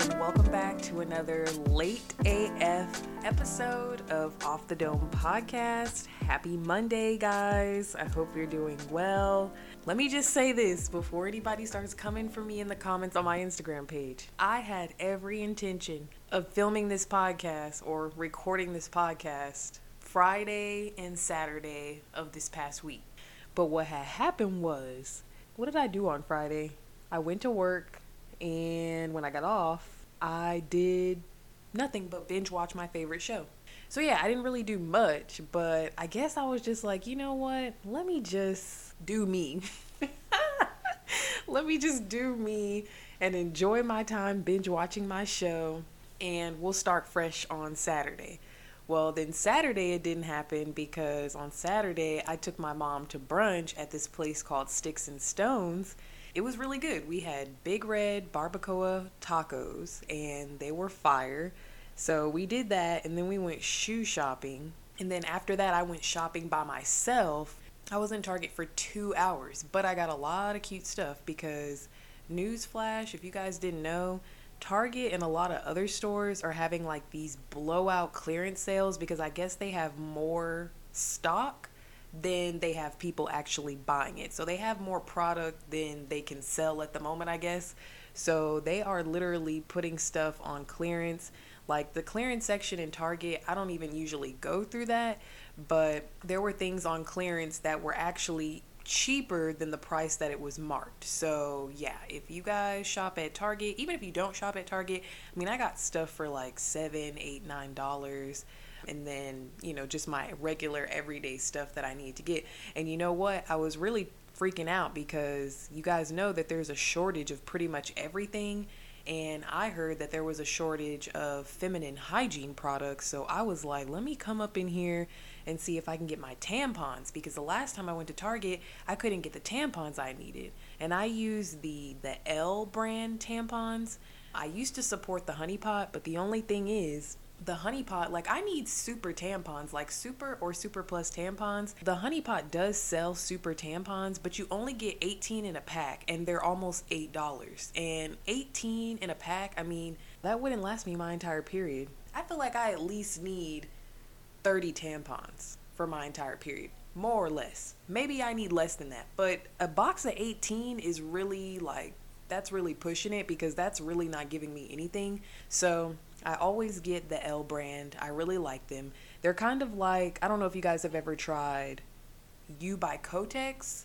and welcome back to another late AF episode of Off the Dome podcast. Happy Monday, guys. I hope you're doing well. Let me just say this before anybody starts coming for me in the comments on my Instagram page. I had every intention of filming this podcast or recording this podcast Friday and Saturday of this past week. But what had happened was, what did I do on Friday? I went to work and when I got off, I did nothing but binge watch my favorite show. So yeah, I didn't really do much, but I guess I was just like, you know what? Let me just do me. Let me just do me and enjoy my time binge watching my show and we'll start fresh on Saturday. Well, then Saturday it didn't happen because on Saturday I took my mom to brunch at this place called Sticks and Stones it was really good. We had Big Red barbacoa tacos, and they were fire. So we did that, and then we went shoe shopping. And then after that, I went shopping by myself. I was in Target for two hours, but I got a lot of cute stuff because, newsflash, if you guys didn't know, Target and a lot of other stores are having like these blowout clearance sales because I guess they have more stock then they have people actually buying it. So they have more product than they can sell at the moment, I guess. So they are literally putting stuff on clearance. Like the clearance section in Target, I don't even usually go through that, but there were things on clearance that were actually cheaper than the price that it was marked. So, yeah, if you guys shop at Target, even if you don't shop at Target, I mean, I got stuff for like seven, eight, nine dollars and then, you know, just my regular everyday stuff that I need to get. And you know what? I was really freaking out because you guys know that there's a shortage of pretty much everything. And I heard that there was a shortage of feminine hygiene products. So I was like, let me come up in here and see if I can get my tampons because the last time I went to Target, I couldn't get the tampons I needed. And I used the the L brand tampons. I used to support the Honey Pot, but the only thing is the honey pot like i need super tampons like super or super plus tampons. The honey pot does sell super tampons but you only get 18 in a pack and they're almost eight dollars. And 18 in a pack i mean that wouldn't last me my entire period. I feel like i at least need 30 tampons for my entire period more or less. Maybe i need less than that but a box of 18 is really like that's really pushing it because that's really not giving me anything. So I always get the L brand. I really like them. They're kind of like I don't know if you guys have ever tried U by Kotex.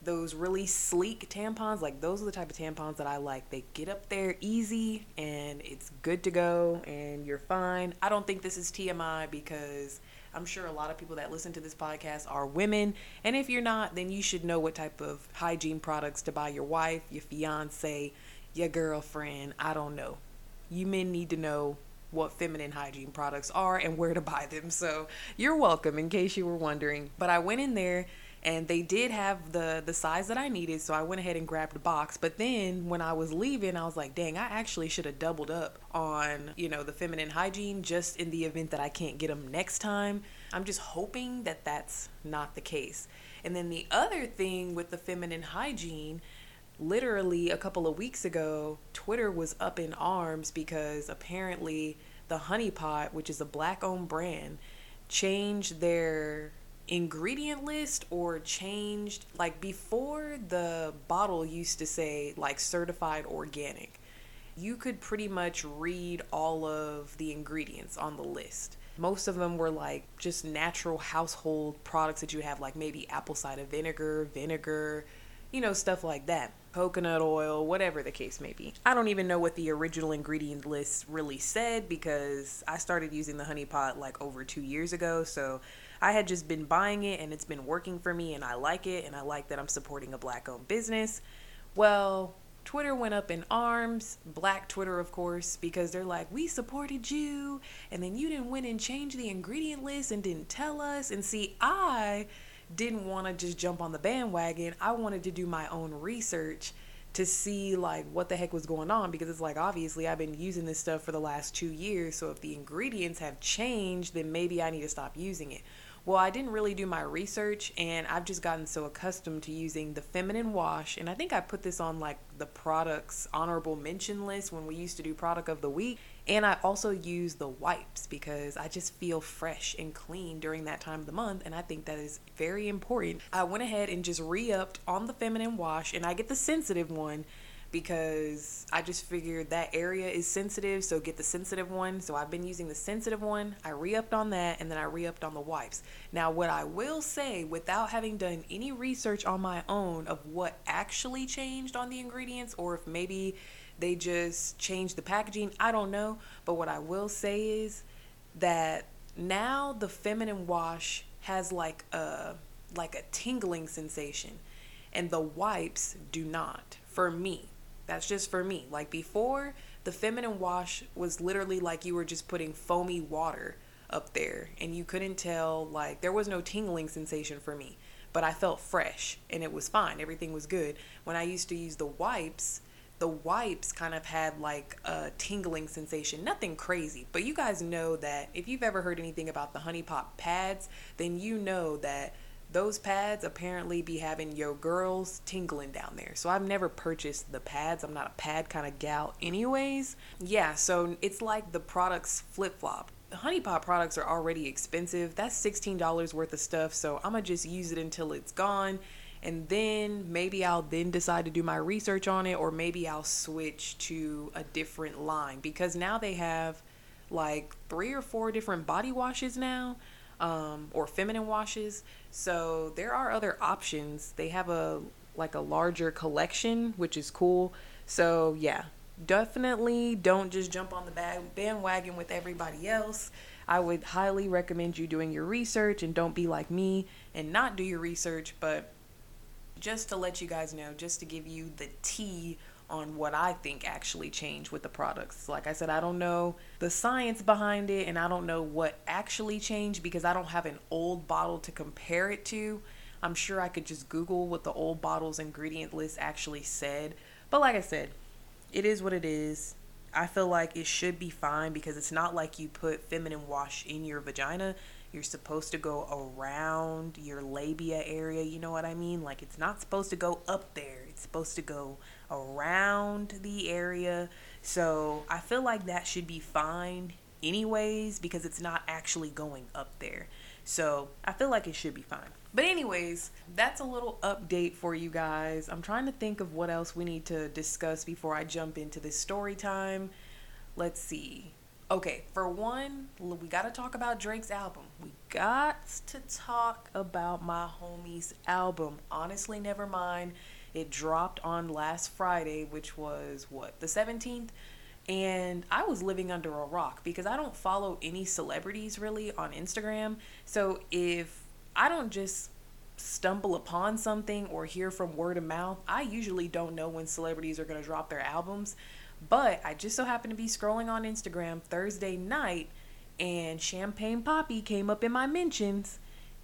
Those really sleek tampons, like those are the type of tampons that I like. They get up there easy and it's good to go and you're fine. I don't think this is TMI because I'm sure a lot of people that listen to this podcast are women. And if you're not, then you should know what type of hygiene products to buy your wife, your fiance, your girlfriend. I don't know you men need to know what feminine hygiene products are and where to buy them. So you're welcome in case you were wondering. But I went in there and they did have the the size that I needed, so I went ahead and grabbed a box. But then when I was leaving, I was like, "Dang, I actually should have doubled up on, you know, the feminine hygiene just in the event that I can't get them next time." I'm just hoping that that's not the case. And then the other thing with the feminine hygiene literally a couple of weeks ago, Twitter was up in arms because apparently the Honey Pot, which is a black owned brand, changed their ingredient list or changed like before the bottle used to say like certified organic. You could pretty much read all of the ingredients on the list. Most of them were like just natural household products that you have, like maybe apple cider vinegar, vinegar, you know, stuff like that coconut oil, whatever the case may be. I don't even know what the original ingredient list really said because I started using the honey pot like over two years ago. So I had just been buying it and it's been working for me and I like it and I like that I'm supporting a black owned business. Well, Twitter went up in arms, black Twitter, of course, because they're like, we supported you, and then you didn't went and change the ingredient list and didn't tell us. And see, I didn't want to just jump on the bandwagon. I wanted to do my own research to see like what the heck was going on because it's like obviously I've been using this stuff for the last 2 years, so if the ingredients have changed, then maybe I need to stop using it. Well, I didn't really do my research and I've just gotten so accustomed to using the feminine wash. And I think I put this on like the products honorable mention list when we used to do product of the week. And I also use the wipes because I just feel fresh and clean during that time of the month. And I think that is very important. I went ahead and just re upped on the feminine wash and I get the sensitive one because I just figured that area is sensitive, so get the sensitive one. So I've been using the sensitive one. I re upped on that and then I re upped on the wipes. Now, what I will say, without having done any research on my own of what actually changed on the ingredients, or if maybe they just changed the packaging, I don't know. But what I will say is that now the feminine wash has like a like a tingling sensation and the wipes do not for me that's just for me. Like before, the feminine wash was literally like you were just putting foamy water up there and you couldn't tell like there was no tingling sensation for me but i felt fresh and it was fine everything was good when i used to use the wipes the wipes kind of had like a tingling sensation nothing crazy but you guys know that if you've ever heard anything about the honey pot pads then you know that those pads apparently be having your girls tingling down there. So I've never purchased the pads. I'm not a pad kind of gal, anyways. Yeah, so it's like the products flip flop. Honey Pot products are already expensive. That's $16 worth of stuff. So I'm to just use it until it's gone. And then maybe I'll then decide to do my research on it, or maybe I'll switch to a different line because now they have like three or four different body washes now um, or feminine washes. So there are other options. They have a like a larger collection, which is cool. So yeah, definitely don't just jump on the bandwagon with everybody else. I would highly recommend you doing your research and don't be like me and not do your research, but just to let you guys know, just to give you the tea on what I think actually changed with the products. Like I said, I don't know the science behind it and I don't know what actually changed because I don't have an old bottle to compare it to. I'm sure I could just Google what the old bottle's ingredient list actually said. But like I said, it is what it is. I feel like it should be fine because it's not like you put feminine wash in your vagina. You're supposed to go around your labia area, you know what I mean? Like it's not supposed to go up there. It's supposed to go around the area. So I feel like that should be fine anyways because it's not actually going up there. So I feel like it should be fine. But, anyways, that's a little update for you guys. I'm trying to think of what else we need to discuss before I jump into this story time. Let's see. Okay, for one, we got to talk about Drake's album. We got to talk about my homie's album. Honestly, never mind. It dropped on last Friday, which was what, the 17th? And I was living under a rock because I don't follow any celebrities really on Instagram. So if I don't just stumble upon something or hear from word of mouth, I usually don't know when celebrities are going to drop their albums. But I just so happened to be scrolling on Instagram Thursday night and Champagne Papi came up in my mentions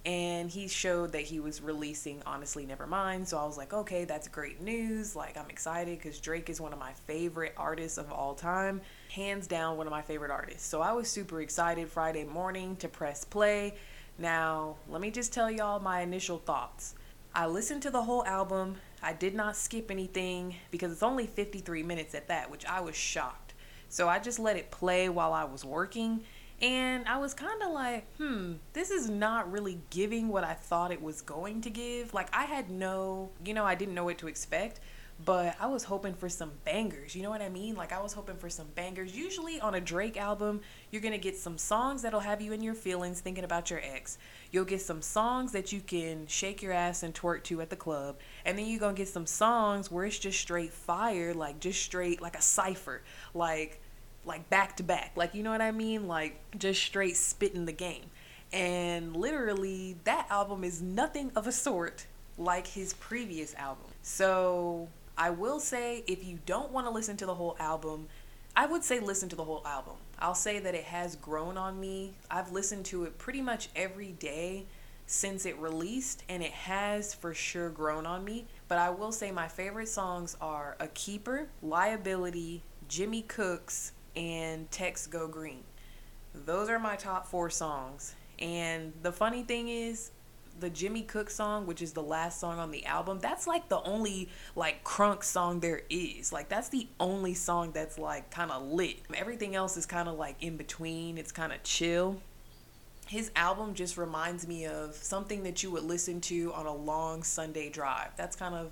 and he showed that he was releasing honestly nevermind so i was like okay that's great news. Like i'm excited because drake is one of my favorite artists of all time. Hands down one of my favorite artists. So i was super excited friday morning to press play. Now let me just tell y'all my initial thoughts. I listened to the whole album i did not skip anything because it's only 53 minutes at that which i was shocked so i just let it play while i was working and I was kind of like, hmm, this is not really giving what I thought it was going to give. Like, I had no, you know, I didn't know what to expect, but I was hoping for some bangers. You know what I mean? Like, I was hoping for some bangers. Usually on a Drake album, you're going to get some songs that'll have you in your feelings thinking about your ex. You'll get some songs that you can shake your ass and twerk to at the club. And then you're going to get some songs where it's just straight fire, like just straight, like a cipher. Like, like back to back. Like, you know what I mean? Like, just straight spitting the game. And literally, that album is nothing of a sort like his previous album. So, I will say if you don't want to listen to the whole album, I would say listen to the whole album. I'll say that it has grown on me. I've listened to it pretty much every day since it released, and it has for sure grown on me. But I will say my favorite songs are A Keeper, Liability, Jimmy Cooks, and Text Go Green. Those are my top four songs. And the funny thing is, the Jimmy Cook song, which is the last song on the album, that's like the only like crunk song there is. Like that's the only song that's like kind of lit. Everything else is kind of like in between. It's kind of chill. His album just reminds me of something that you would listen to on a long Sunday drive. That's kind of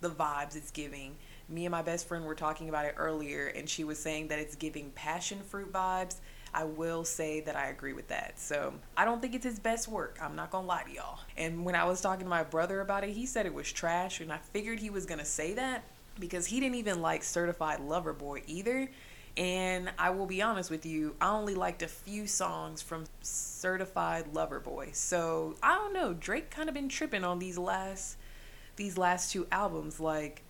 the vibes it's giving. Me and my best friend were talking about it earlier and she was saying that it's giving passion fruit vibes I will say that I agree with that. So I don't think it's his best work. I'm not gonna lie to y'all. And when I was talking to my brother about it, he said it was trash, and I figured he was gonna say that because he didn't even like Certified Lover Boy either. And I will be honest with you, I only liked a few songs from Certified Lover Boy. So I don't know. Drake kind of been tripping on these last these last two albums, like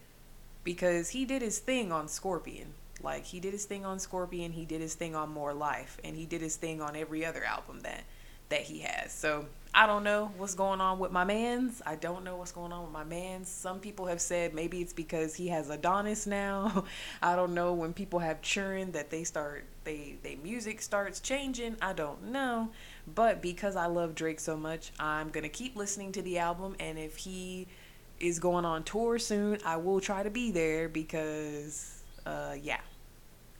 because he did his thing on Scorpion. Like he did his thing on Scorpion, he did his thing on More Life, and he did his thing on every other album that that he has. So I don't know what's going on with my man's. I don't know what's going on with my man's. Some people have said maybe it's because he has Adonis now. I don't know when people have churn that they start they they music starts changing. I don't know. But because I love Drake so much, I'm gonna keep listening to the album and if he is going on tour soon, I will try to be there because uh yeah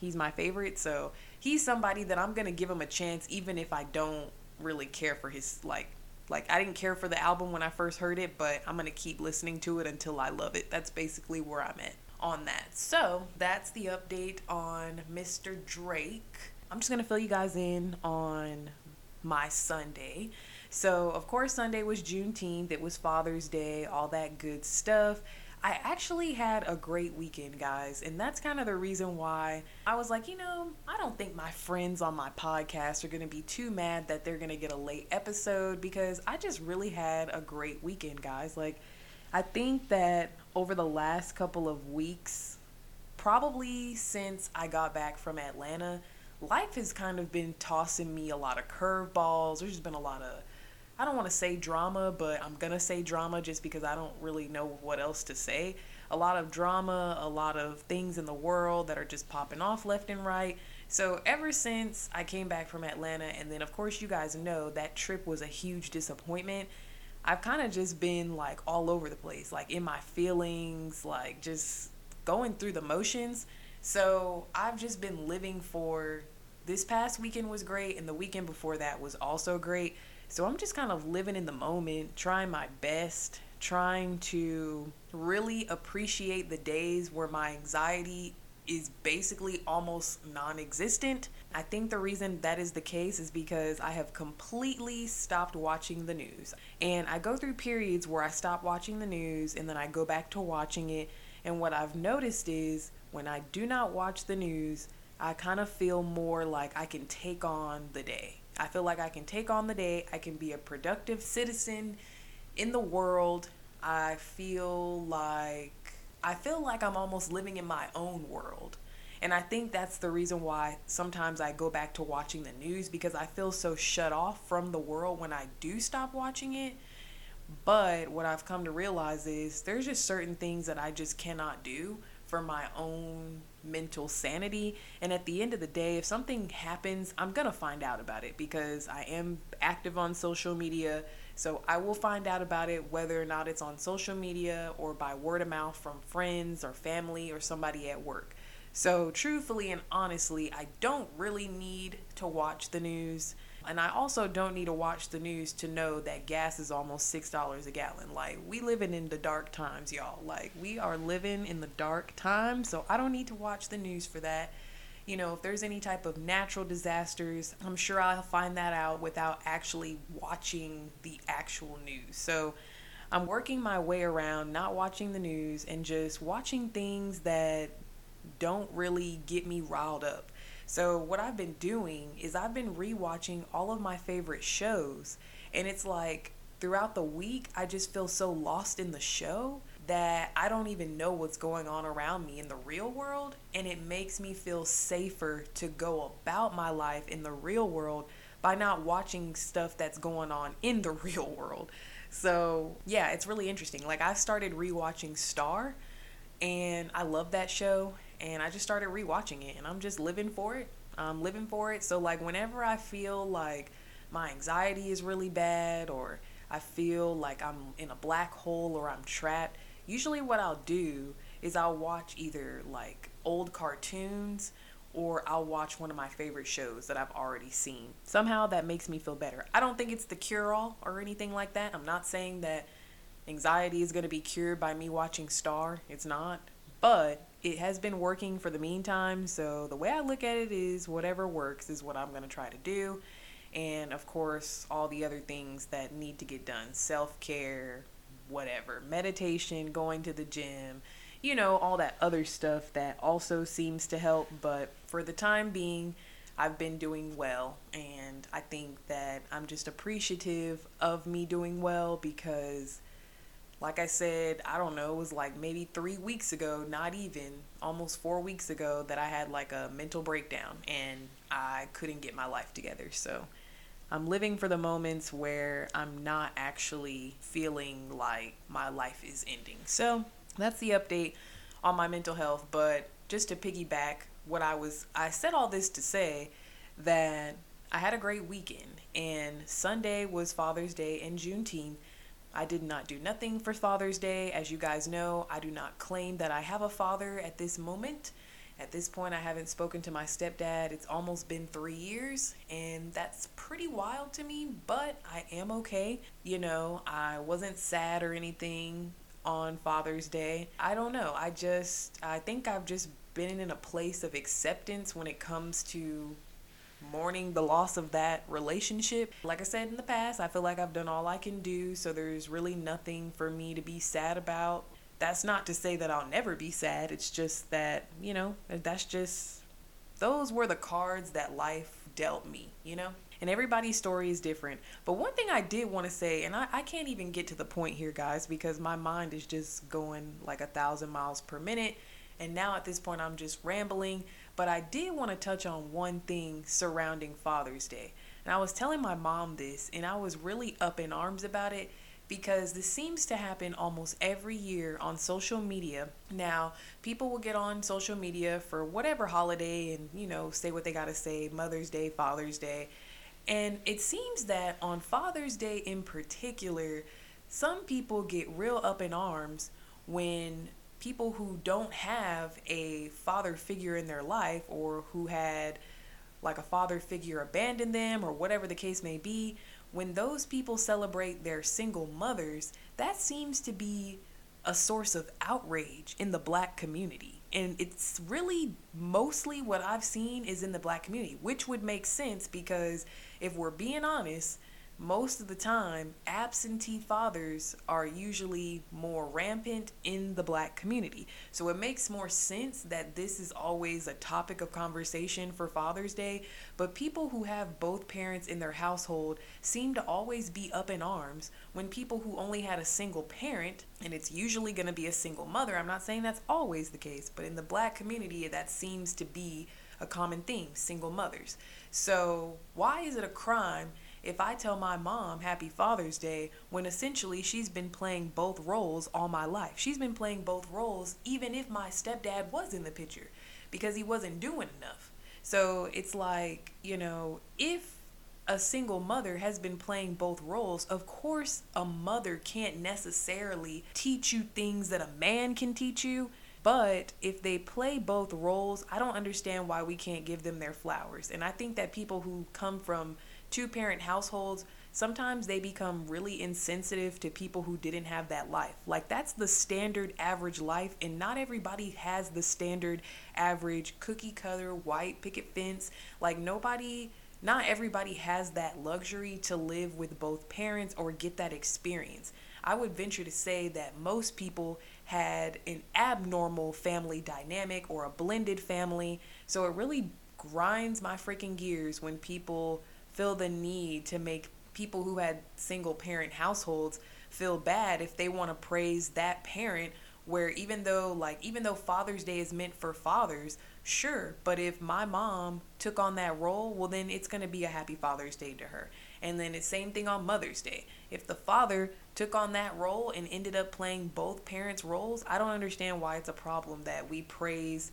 he's my favorite. So he's somebody that I'm gonna give him a chance, even if I don't really care for his like like I didn't care for the album when I first heard it, but I'm gonna keep listening to it until I love it. That's basically where I'm at on that. So that's the update on Mr. Drake. I'm just gonna fill you guys in on my Sunday. So of course Sunday was Juneteenth, it was Father's Day, all that good stuff. I actually had a great weekend, guys, and that's kind of the reason why I was like, you know, I don't think my friends on my podcast are going to be too mad that they're going to get a late episode because I just really had a great weekend, guys. Like, I think that over the last couple of weeks, probably since I got back from Atlanta, life has kind of been tossing me a lot of curveballs. There's just been a lot of I don't want to say drama, but I'm going to say drama just because I don't really know what else to say. A lot of drama, a lot of things in the world that are just popping off left and right. So, ever since I came back from Atlanta, and then of course, you guys know that trip was a huge disappointment. I've kind of just been like all over the place, like in my feelings, like just going through the motions. So, I've just been living for this past weekend was great, and the weekend before that was also great. So I'm just kind of living in the moment, trying my best, trying to really appreciate the days where my anxiety is basically almost non existent. I think the reason that is the case is because I have completely stopped watching the news. And I go through periods where I stop watching the news and then I go back to watching it. And what I've noticed is when I do not watch the news, I kind of feel more like I can take on the day. I feel like I can take on the day. I can be a productive citizen in the world. I feel like I feel like I'm almost living in my own world. And I think that's the reason why sometimes I go back to watching the news because I feel so shut off from the world when I do stop watching it. But what I've come to realize is there's just certain things that I just cannot do for my own mental sanity. And at the end of the day, if something happens, I'm going to find out about it because I am active on social media. So I will find out about it whether or not it's on social media or by word of mouth from friends or family or somebody at work. So, truthfully and honestly, I don't really need to watch the news. And I also don't need to watch the news to know that gas is almost $6 a gallon. Like, we living in the dark times, y'all. Like, we are living in the dark times. So, I don't need to watch the news for that. You know, if there's any type of natural disasters, I'm sure I'll find that out without actually watching the actual news. So, I'm working my way around not watching the news and just watching things that don't really get me riled up. So, what I've been doing is I've been rewatching all of my favorite shows, and it's like throughout the week, I just feel so lost in the show that I don't even know what's going on around me in the real world, and it makes me feel safer to go about my life in the real world by not watching stuff that's going on in the real world. So, yeah, it's really interesting. Like, I started rewatching Star, and I love that show and I just started rewatching it and I'm just living for it. I'm living for it. So like whenever I feel like my anxiety is really bad or I feel like I'm in a black hole or I'm trapped, usually what I'll do is I'll watch either like old cartoons or I'll watch one of my favorite shows that I've already seen. Somehow that makes me feel better. I don't think it's the cure all or anything like that. I'm not saying that anxiety is going to be cured by me watching Star. It's not. But it has been working for the meantime. So the way I look at it is whatever works is what I'm going to try to do. And of course, all the other things that need to get done self care, whatever, meditation, going to the gym, you know, all that other stuff that also seems to help. But for the time being, I've been doing well. And I think that I'm just appreciative of me doing well because, like I said, I don't know, it was like maybe three weeks ago, not even almost four weeks ago, that I had like a mental breakdown and I couldn't get my life together. So I'm living for the moments where I'm not actually feeling like my life is ending. So that's the update on my mental health. But just to piggyback what I was, I said all this to say that I had a great weekend, and Sunday was Father's Day and Juneteenth. I did not do nothing for Father's Day. As you guys know, I do not claim that I have a father at this moment. At this point, I haven't spoken to my stepdad. It's almost been three years, and that's pretty wild to me, but I am okay. You know, I wasn't sad or anything on Father's Day. I don't know. I just, I think I've just been in a place of acceptance when it comes to mourning the loss of that relationship. Like I said in the past, I feel like I've done all I can do, so there's really nothing for me to be sad about. That's not to say that I'll never be sad. It's just that, you know, that's just, those were the cards that life dealt me, you know? and everybody's story is different. But one thing I did want to say, and I, I can't even get to the point here, guys, because my mind is just going like a thousand miles per minute. And now at this point, I'm just rambling. But I did want to touch on one thing surrounding Father's Day. And I was telling my mom this, and I was really up in arms about it because this seems to happen almost every year on social media. Now, people will get on social media for whatever holiday and, you know, say what they got to say Mother's Day, Father's Day. And it seems that on Father's Day in particular, some people get real up in arms when people who don't have a father figure in their life or who had like a father figure abandon them or whatever the case may be, when those people celebrate their single mothers, that seems to be a source of outrage in the black community. And it's really mostly what I've seen is in the black community, which would make sense because if we're being honest, most of the time, absentee fathers are usually more rampant in the black community. So it makes more sense that this is always a topic of conversation for Father's Day. But people who have both parents in their household seem to always be up in arms when people who only had a single parent, and it's usually going to be a single mother, I'm not saying that's always the case, but in the black community, that seems to be a common theme single mothers. So why is it a crime? If I tell my mom Happy Father's Day when essentially she's been playing both roles all my life. She's been playing both roles even if my stepdad was in the picture because he wasn't doing enough. So it's like, you know, if a single mother has been playing both roles, of course, a mother can't necessarily teach you things that a man can teach you. But if they play both roles, I don't understand why we can't give them their flowers. And I think that people who come from two parent households, sometimes they become really insensitive to people who didn't have that life. Like that's the standard average life, and not everybody has the standard average cookie cutter white picket fence. Like nobody. Not everybody has that luxury to live with both parents or get that experience. I would venture to say that most people had an abnormal family dynamic or a blended family. So it really grinds my freaking gears when people feel the need to make people who had single parent households feel bad if they want to praise that parent where even though like even though father's day is meant for fathers sure but if my mom took on that role well then it's going to be a happy father's day to her. And then it's same thing on mother's day. If the father took on that role and ended up playing both parents roles i don't understand why it's a problem that we praise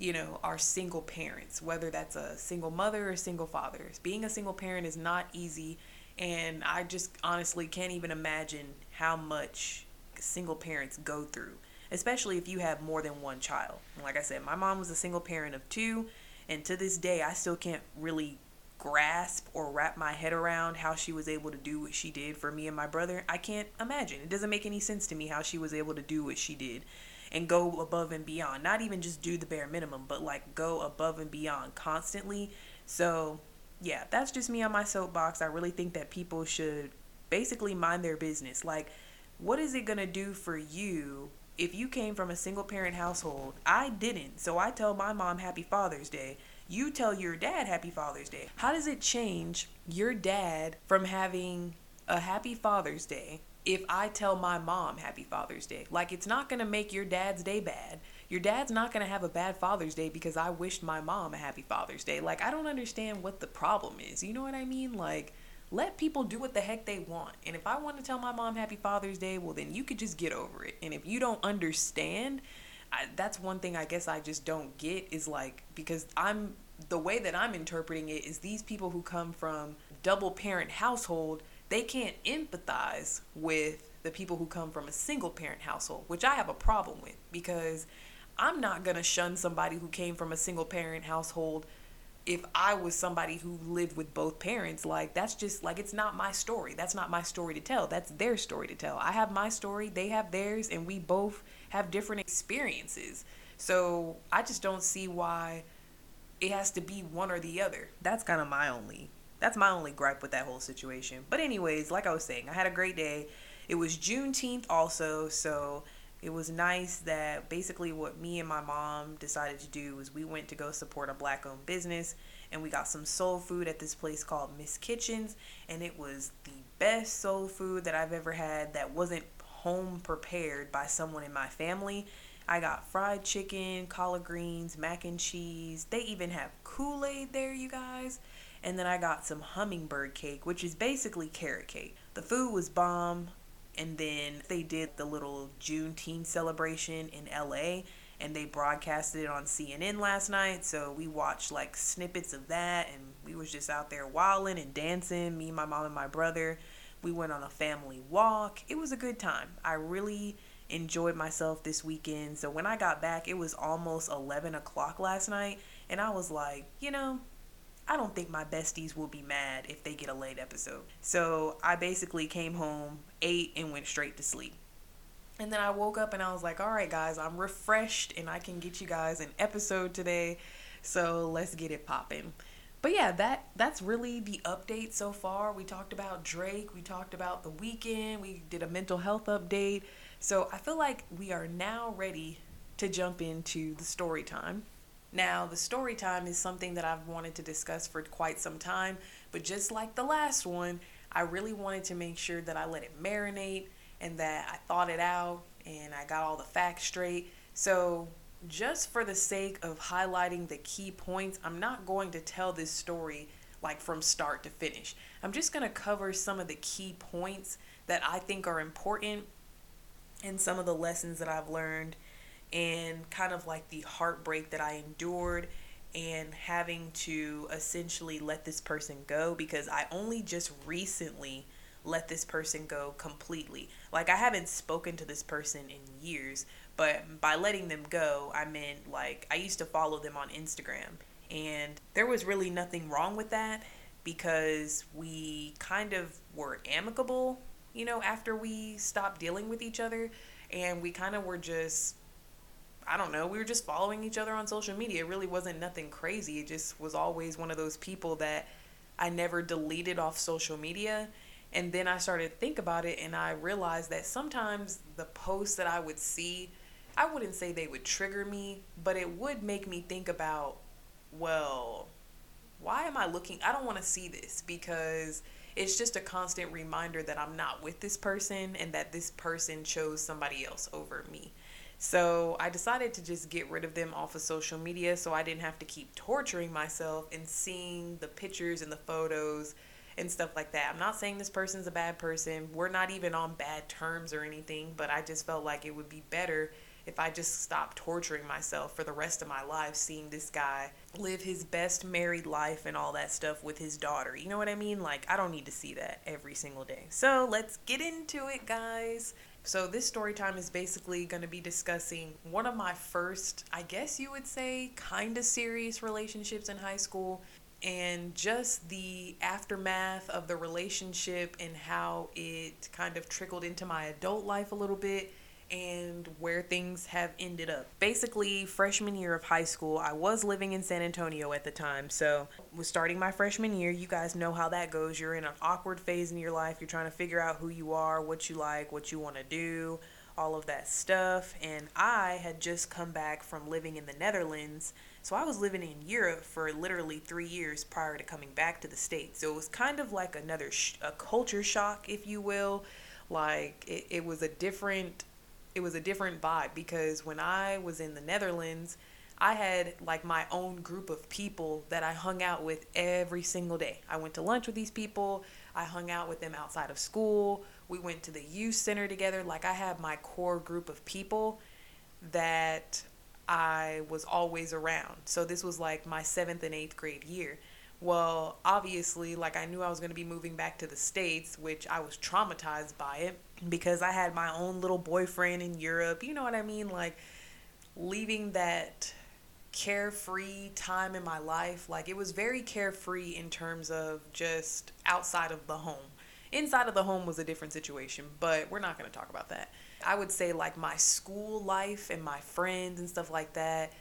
you know, are single parents, whether that's a single mother or single father. Being a single parent is not easy, and I just honestly can't even imagine how much single parents go through, especially if you have more than one child. Like I said, my mom was a single parent of two, and to this day, I still can't really grasp or wrap my head around how she was able to do what she did for me and my brother. I can't imagine. It doesn't make any sense to me how she was able to do what she did and go above and beyond. Not even just do the bare minimum, but like go above and beyond constantly. So, yeah, that's just me on my soapbox. I really think that people should basically mind their business. Like, what is it going to do for you if you came from a single parent household? I didn't. So I tell my mom Happy Father's Day. You tell your dad Happy Father's Day. How does it change your dad from having a Happy Father's Day if I tell my mom Happy Father's Day. Like, it's not going to make your dad's day bad. Your dad's not going to have a bad Father's Day because I wished my mom a Happy Father's Day. Like, I don't understand what the problem is. You know what I mean? Like, let people do what the heck they want. And if I want to tell my mom Happy Father's Day, well, then you could just get over it. And if you don't understand, I, that's one thing I guess I just don't get is like, because I'm, the way that I'm interpreting it is these people who come from double parent household they can't empathize with the people who come from a single parent household, which I have a problem with because I'm not going to shun somebody who came from a single parent household if I was somebody who lived with both parents. Like, that's just like, it's not my story. That's not my story to tell. That's their story to tell. I have my story, they have theirs, and we both have different experiences. So I just don't see why it has to be one or the other. That's kind of my only that's my only gripe with that whole situation. But anyways, like I was saying, I had a great day. It was Juneteenth also, so it was nice that basically what me and my mom decided to do was we went to go support a black owned business and we got some soul food at this place called Miss Kitchens and it was the best soul food that I've ever had that wasn't home prepared by someone in my family. I got fried chicken, collard greens, mac and cheese. They even have Kool-Aid there, you guys and then I got some hummingbird cake, which is basically carrot cake. The food was bomb, and then they did the little Juneteenth celebration in LA, and they broadcasted it on CNN last night. So we watched like snippets of that, and we was just out there wilding and dancing. Me, my mom, and my brother. We went on a family walk. It was a good time. I really enjoyed myself this weekend. So when I got back, it was almost 11 o'clock last night, and I was like, you know, I don't think my besties will be mad if they get a late episode. So I basically came home, ate, and went straight to sleep. And then I woke up and I was like, all right, guys, I'm refreshed and I can get you guys an episode today. So let's get it popping. But yeah, that that's really the update so far. We talked about Drake, we talked about the weekend, we did a mental health update. So I feel like we are now ready to jump into the story time. Now, the story time is something that I've wanted to discuss for quite some time, but just like the last one, I really wanted to make sure that I let it marinate and that I thought it out and I got all the facts straight. So, just for the sake of highlighting the key points, I'm not going to tell this story like from start to finish. I'm just going to cover some of the key points that I think are important and some of the lessons that I've learned and kind of like the heartbreak that I endured and having to essentially let this person go because I only just recently let this person go completely. Like I haven't spoken to this person in years, but by letting them go, I meant like I used to follow them on Instagram and there was really nothing wrong with that because we kind of were amicable, you know, after we stopped dealing with each other and we kind of were just I don't know, we were just following each other on social media. It really wasn't nothing crazy. It just was always one of those people that I never deleted off social media. And then I started to think about it and I realized that sometimes the posts that I would see, I wouldn't say they would trigger me, but it would make me think about, well, why am I looking? I don't want to see this because it's just a constant reminder that I'm not with this person and that this person chose somebody else over me. So I decided to just get rid of them off of social media so I didn't have to keep torturing myself and seeing the pictures and the photos and stuff like that. I'm not saying this person's a bad person. We're not even on bad terms or anything, but I just felt like it would be better if I just stopped torturing myself for the rest of my life seeing this guy live his best married life and all that stuff with his daughter. You know what I mean? Like, I don't need to see that every single day. So, let's get into it, guys. So, this story time is basically going to be discussing one of my first, I guess you would say, kind of serious relationships in high school and just the aftermath of the relationship and how it kind of trickled into my adult life a little bit and where things have ended up. Basically, freshman year of high school, I was living in San Antonio at the time. So, was starting my freshman year. You guys know how that goes. You're in an awkward phase in your life. You're trying to figure out who you are, what you like, what you want to do, all of that stuff. And I had just come back from living in the Netherlands so I was living in Europe for literally three years prior to coming back to the States. So it was kind of like another sh- a culture shock, if you will. Like it, it was a different it was a different vibe because when I was in the Netherlands, I had like my own group of people that I hung out with every single day. I went to lunch with these people. I hung out with them outside of school. We went to the youth center together. Like I had my core group of people that I was always around. So this was like my seventh and eighth grade year. Well, obviously, like I knew I was going to be moving back to the States, which I was traumatized by it because I had my own little boyfriend in Europe. You know what I mean? Like leaving that carefree time in my life. Like it was very carefree in terms of just outside of the home. Inside of the home was a different situation, but we're not going to talk about that. I would say like my school life and my friends and stuff like that,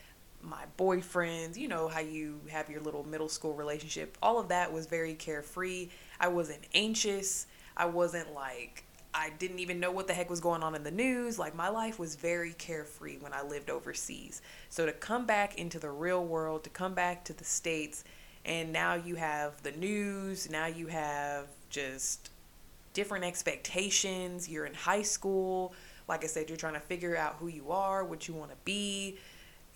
my boyfriends, you know how you have your little middle school relationship. All of that was very carefree. I wasn't anxious. I wasn't like I didn't even know what the heck was going on in the news. Like my life was very carefree when I lived overseas. So to come back into the real world, to come back to the states and now you have the news, now you have just different expectations. You're in high school like I said, you're trying to figure out who you are, what you want to be,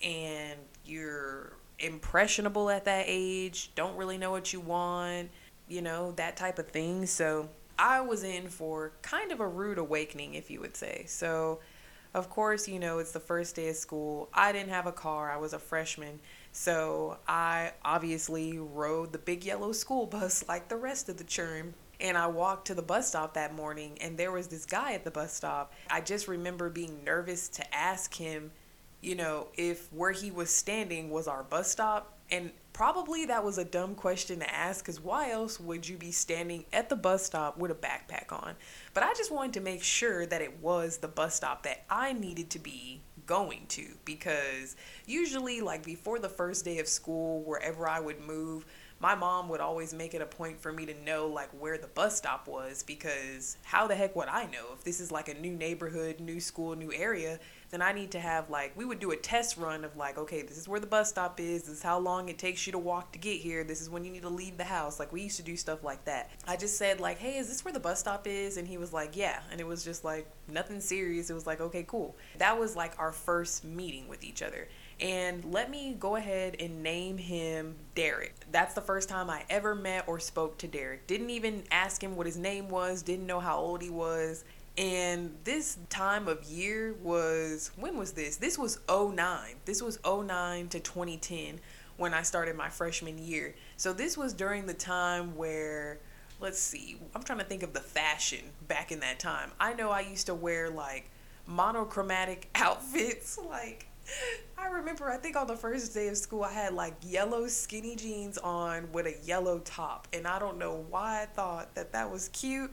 and you're impressionable at that age, don't really know what you want, you know, that type of thing. So I was in for kind of a rude awakening, if you would say. So, of course, you know, it's the first day of school. I didn't have a car, I was a freshman. So I obviously rode the big yellow school bus like the rest of the churn and I walked to the bus stop that morning, and there was this guy at the bus stop. I just remember being nervous to ask him, you know, if where he was standing was our bus stop. And probably that was a dumb question to ask because why else would you be standing at the bus stop with a backpack on? But I just wanted to make sure that it was the bus stop that I needed to be going to because usually, like before the first day of school, wherever I would move, my mom would always make it a point for me to know like where the bus stop was because how the heck would I know if this is like a new neighborhood, new school, new area? Then I need to have like we would do a test run of like okay, this is where the bus stop is. This is how long it takes you to walk to get here. This is when you need to leave the house. Like we used to do stuff like that. I just said like, "Hey, is this where the bus stop is?" And he was like, "Yeah." And it was just like nothing serious. It was like, "Okay, cool." That was like our first meeting with each other. And let me go ahead and name him Derek. That's the first time I ever met or spoke to Derek. Didn't even ask him what his name was, didn't know how old he was. And this time of year was, when was this? This was 09. This was 09 to 2010 when I started my freshman year. So this was during the time where, let's see, I'm trying to think of the fashion back in that time. I know I used to wear like monochromatic outfits, like I remember, I think on the first day of school, I had like yellow skinny jeans on with a yellow top. And I don't know why I thought that that was cute.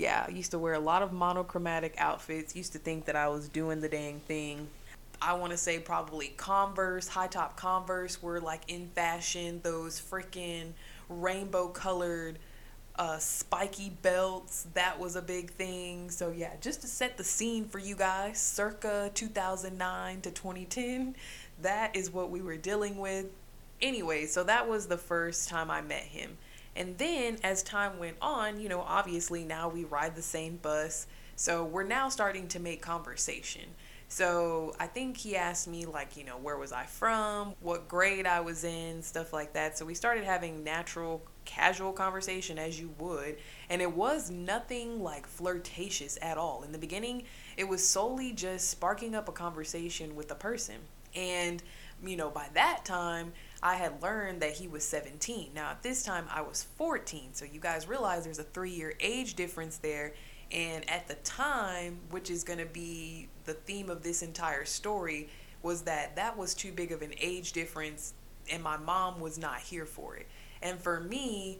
Yeah, I used to wear a lot of monochromatic outfits, used to think that I was doing the dang thing. I want to say probably Converse, high top Converse were like in fashion. Those freaking rainbow colored uh, spiky belts. That was a big thing. So, yeah, just to set the scene for you guys, circa 2009 to 2010, that is what we were dealing with. Anyway, so that was the first time I met him. And then as time went on, you know, obviously now we ride the same bus. So we're now starting to make conversation. So I think he asked me, like, you know, where was I from, what grade I was in, stuff like that. So we started having natural casual conversation as you would. And it was nothing like flirtatious at all. In the beginning, it was solely just sparking up a conversation with a person. And, you know, by that time, I had learned that he was 17. Now, at this time, I was 14. So you guys realize there's a three year age difference there. And at the time, which is going to be the theme of this entire story, was that that was too big of an age difference and my mom was not here for it. And for me,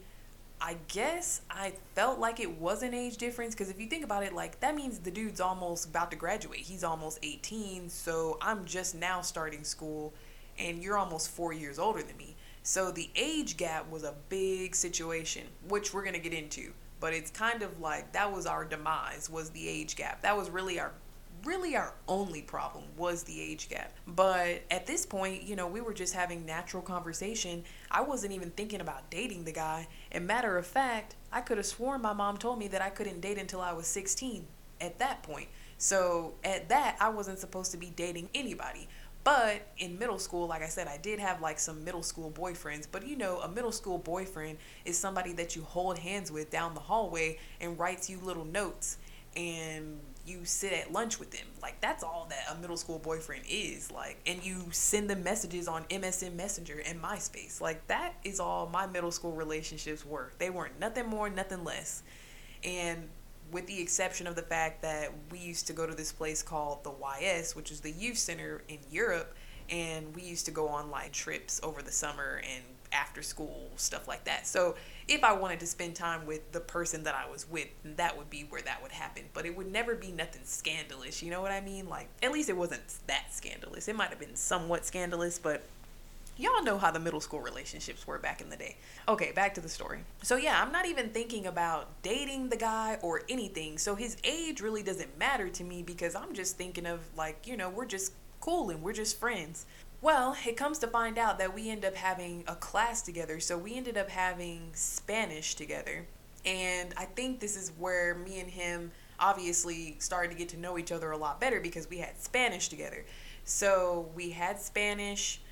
I guess I felt like it was an age difference because if you think about it, like that means the dude's almost about to graduate. He's almost 18, so I'm just now starting school, and you're almost four years older than me. So the age gap was a big situation, which we're gonna get into. But it's kind of like that was our demise was the age gap. That was really our really our only problem was the age gap. But at this point, you know, we were just having natural conversation. I wasn't even thinking about dating the guy. And matter of fact, I could have sworn my mom told me that I couldn't date until I was 16 at that point. So at that, I wasn't supposed to be dating anybody. But in middle school, like I said, I did have like some middle school boyfriends. But you know, a middle school boyfriend is somebody that you hold hands with down the hallway and writes you little notes and you sit at lunch with them. Like that's all that a middle school boyfriend is. Like and you send them messages on MSN Messenger and MySpace. Like that is all my middle school relationships were. They weren't nothing more, nothing less. And with the exception of the fact that we used to go to this place called the YS, which is the youth center in Europe, and we used to go on like trips over the summer and after school stuff like that. So if I wanted to spend time with the person that I was with, that would be where that would happen. But it would never be nothing scandalous. You know what I mean? Like at least it wasn't that scandalous. It might have been somewhat scandalous, but y'all know how the middle school relationships were back in the day. Okay, back to the story. So yeah, I'm not even thinking about dating the guy or anything. So his age really doesn't matter to me because I'm just thinking of like, you know, we're just cool and we're just friends. Well, it comes to find out that we end up having a class together. So we ended up having Spanish together. And I think this is where me and him obviously started to get to know each other a lot better because we had Spanish together. So we had Spanish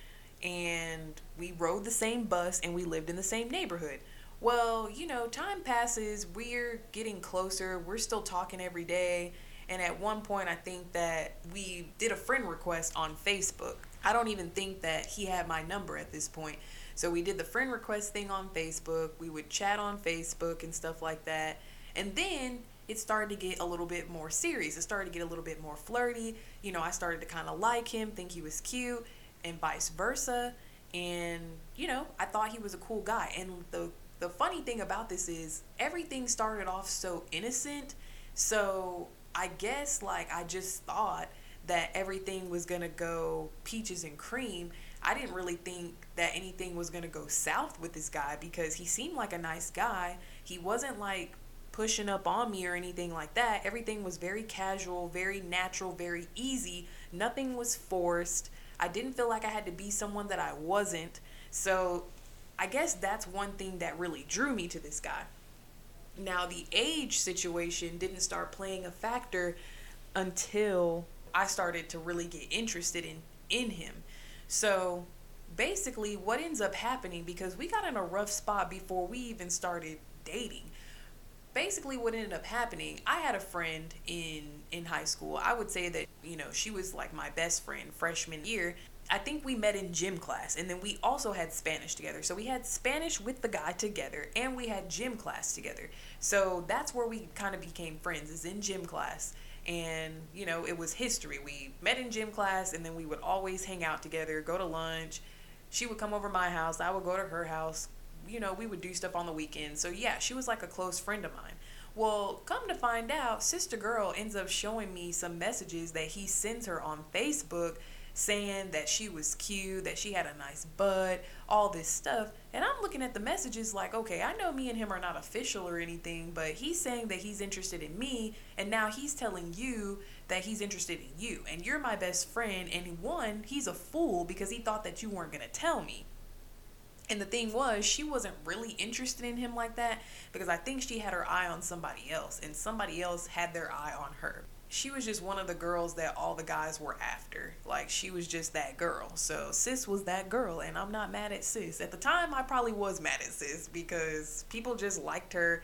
and we rode the same bus and we lived in the same neighborhood. Well, you know, time passes, we're getting closer, we're still talking every day. And at one point, I think that we did a friend request on Facebook. I don't even think that he had my number at this point. So we did the friend request thing on Facebook. We would chat on Facebook and stuff like that. And then it started to get a little bit more serious. It started to get a little bit more flirty. You know, I started to kind of like him, think he was cute, and vice versa. And, you know, I thought he was a cool guy. And the the funny thing about this is everything started off so innocent. So I guess like I just thought that everything was going to go peaches and cream. I didn't really think that anything was going to go south with this guy because he seemed like a nice guy. He wasn't like pushing up on me or anything like that. Everything was very casual, very natural, very easy. Nothing was forced. I didn't feel like I had to be someone that I wasn't. So I guess that's one thing that really drew me to this guy. Now, the age situation didn't start playing a factor until I started to really get interested in in him. So basically what ends up happening because we got in a rough spot before we even started dating. Basically what ended up happening, I had a friend in in high school. I would say that, you know, she was like my best friend freshman year. I think we met in gym class and then we also had Spanish together. So we had Spanish with the guy together and we had gym class together. So that's where we kind of became friends is in gym class and you know it was history we met in gym class and then we would always hang out together go to lunch she would come over my house i would go to her house you know we would do stuff on the weekends so yeah she was like a close friend of mine well come to find out sister girl ends up showing me some messages that he sends her on facebook saying that she was cute, that she had a nice butt, all this stuff. And I'm looking at the messages like, okay, I know me and him are not official or anything, but he's saying that he's interested in me, and now he's telling you that he's interested in you. And you're my best friend, and one, he's a fool because he thought that you weren't going to tell me. And the thing was, she wasn't really interested in him like that because I think she had her eye on somebody else, and somebody else had their eye on her. she was just one of the girls that all the guys were after. Like she was just that girl. So sis was that girl and I'm not mad at sis. At the time I probably was mad at sis because people just liked her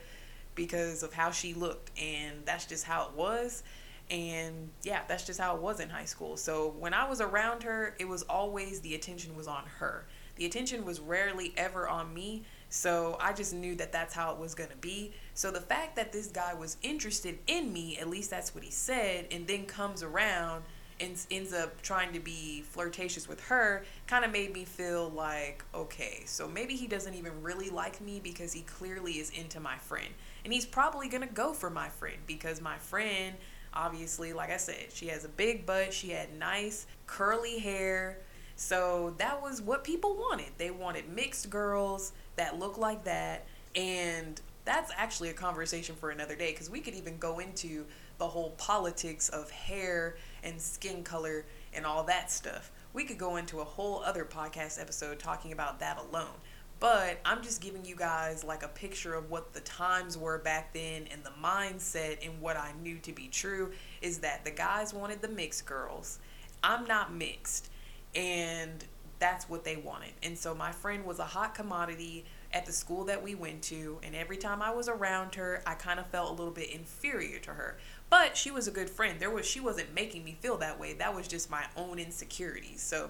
because of how she looked and that's just how it was. And yeah, that's just how it was in high school. So when I was around her, it was always the attention was on her. The attention was rarely ever on me. So I just knew that that's how it was going to be. So the fact that this guy was interested in me, at least that's what he said, and then comes around and ends up trying to be flirtatious with her kind of made me feel like okay so maybe he doesn't even really like me because he clearly is into my friend and he's probably gonna go for my friend because my friend obviously like i said she has a big butt she had nice curly hair so that was what people wanted they wanted mixed girls that look like that and that's actually a conversation for another day because we could even go into the whole politics of hair and skin color and all that stuff. We could go into a whole other podcast episode talking about that alone. But I'm just giving you guys like a picture of what the times were back then and the mindset and what I knew to be true is that the guys wanted the mixed girls. I'm not mixed. And that's what they wanted. And so my friend was a hot commodity at the school that we went to, and every time I was around her, I kind of felt a little bit inferior to her. But she was a good friend. There was she wasn't making me feel that way. That was just my own insecurities. So,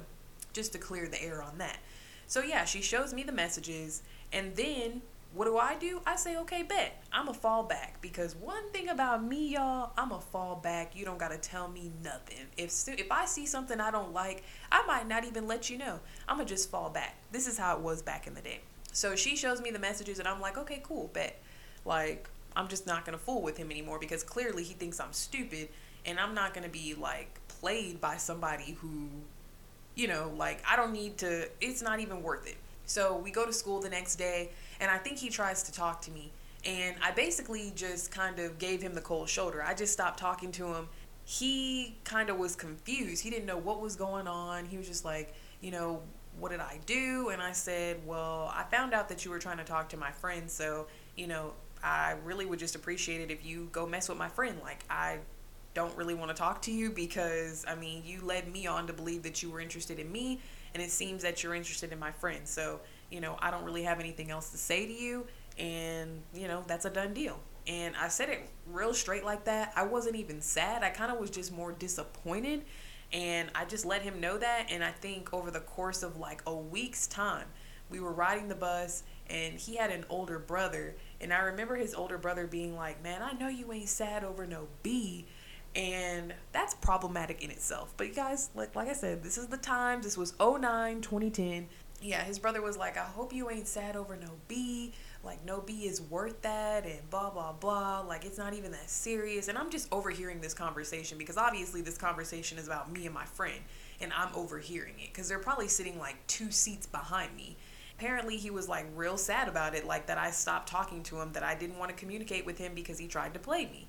just to clear the air on that. So yeah, she shows me the messages, and then what do I do? I say, okay, bet. I'm a fall back because one thing about me, y'all, I'm a fall back. You don't gotta tell me nothing. If if I see something I don't like, I might not even let you know. I'ma just fall back. This is how it was back in the day. So she shows me the messages, and I'm like, okay, cool, bet. Like I'm just not gonna fool with him anymore because clearly he thinks I'm stupid, and I'm not gonna be like played by somebody who, you know, like I don't need to. It's not even worth it. So we go to school the next day, and I think he tries to talk to me. And I basically just kind of gave him the cold shoulder. I just stopped talking to him. He kind of was confused. He didn't know what was going on. He was just like, you know, what did I do? And I said, well, I found out that you were trying to talk to my friend. So, you know, I really would just appreciate it if you go mess with my friend. Like, I don't really want to talk to you because, I mean, you led me on to believe that you were interested in me and it seems that you're interested in my friend. So, you know, I don't really have anything else to say to you, and, you know, that's a done deal. And I said it real straight like that. I wasn't even sad. I kind of was just more disappointed. And I just let him know that. And I think over the course of like a week's time, we were riding the bus and he had an older brother. And I remember his older brother being like, Man, I know you ain't sad over no B, and that's problematic in itself but you guys like like i said this is the time this was 09 2010 yeah his brother was like i hope you ain't sad over no b like no b is worth that and blah blah blah like it's not even that serious and i'm just overhearing this conversation because obviously this conversation is about me and my friend and i'm overhearing it because they're probably sitting like two seats behind me apparently he was like real sad about it like that i stopped talking to him that i didn't want to communicate with him because he tried to play me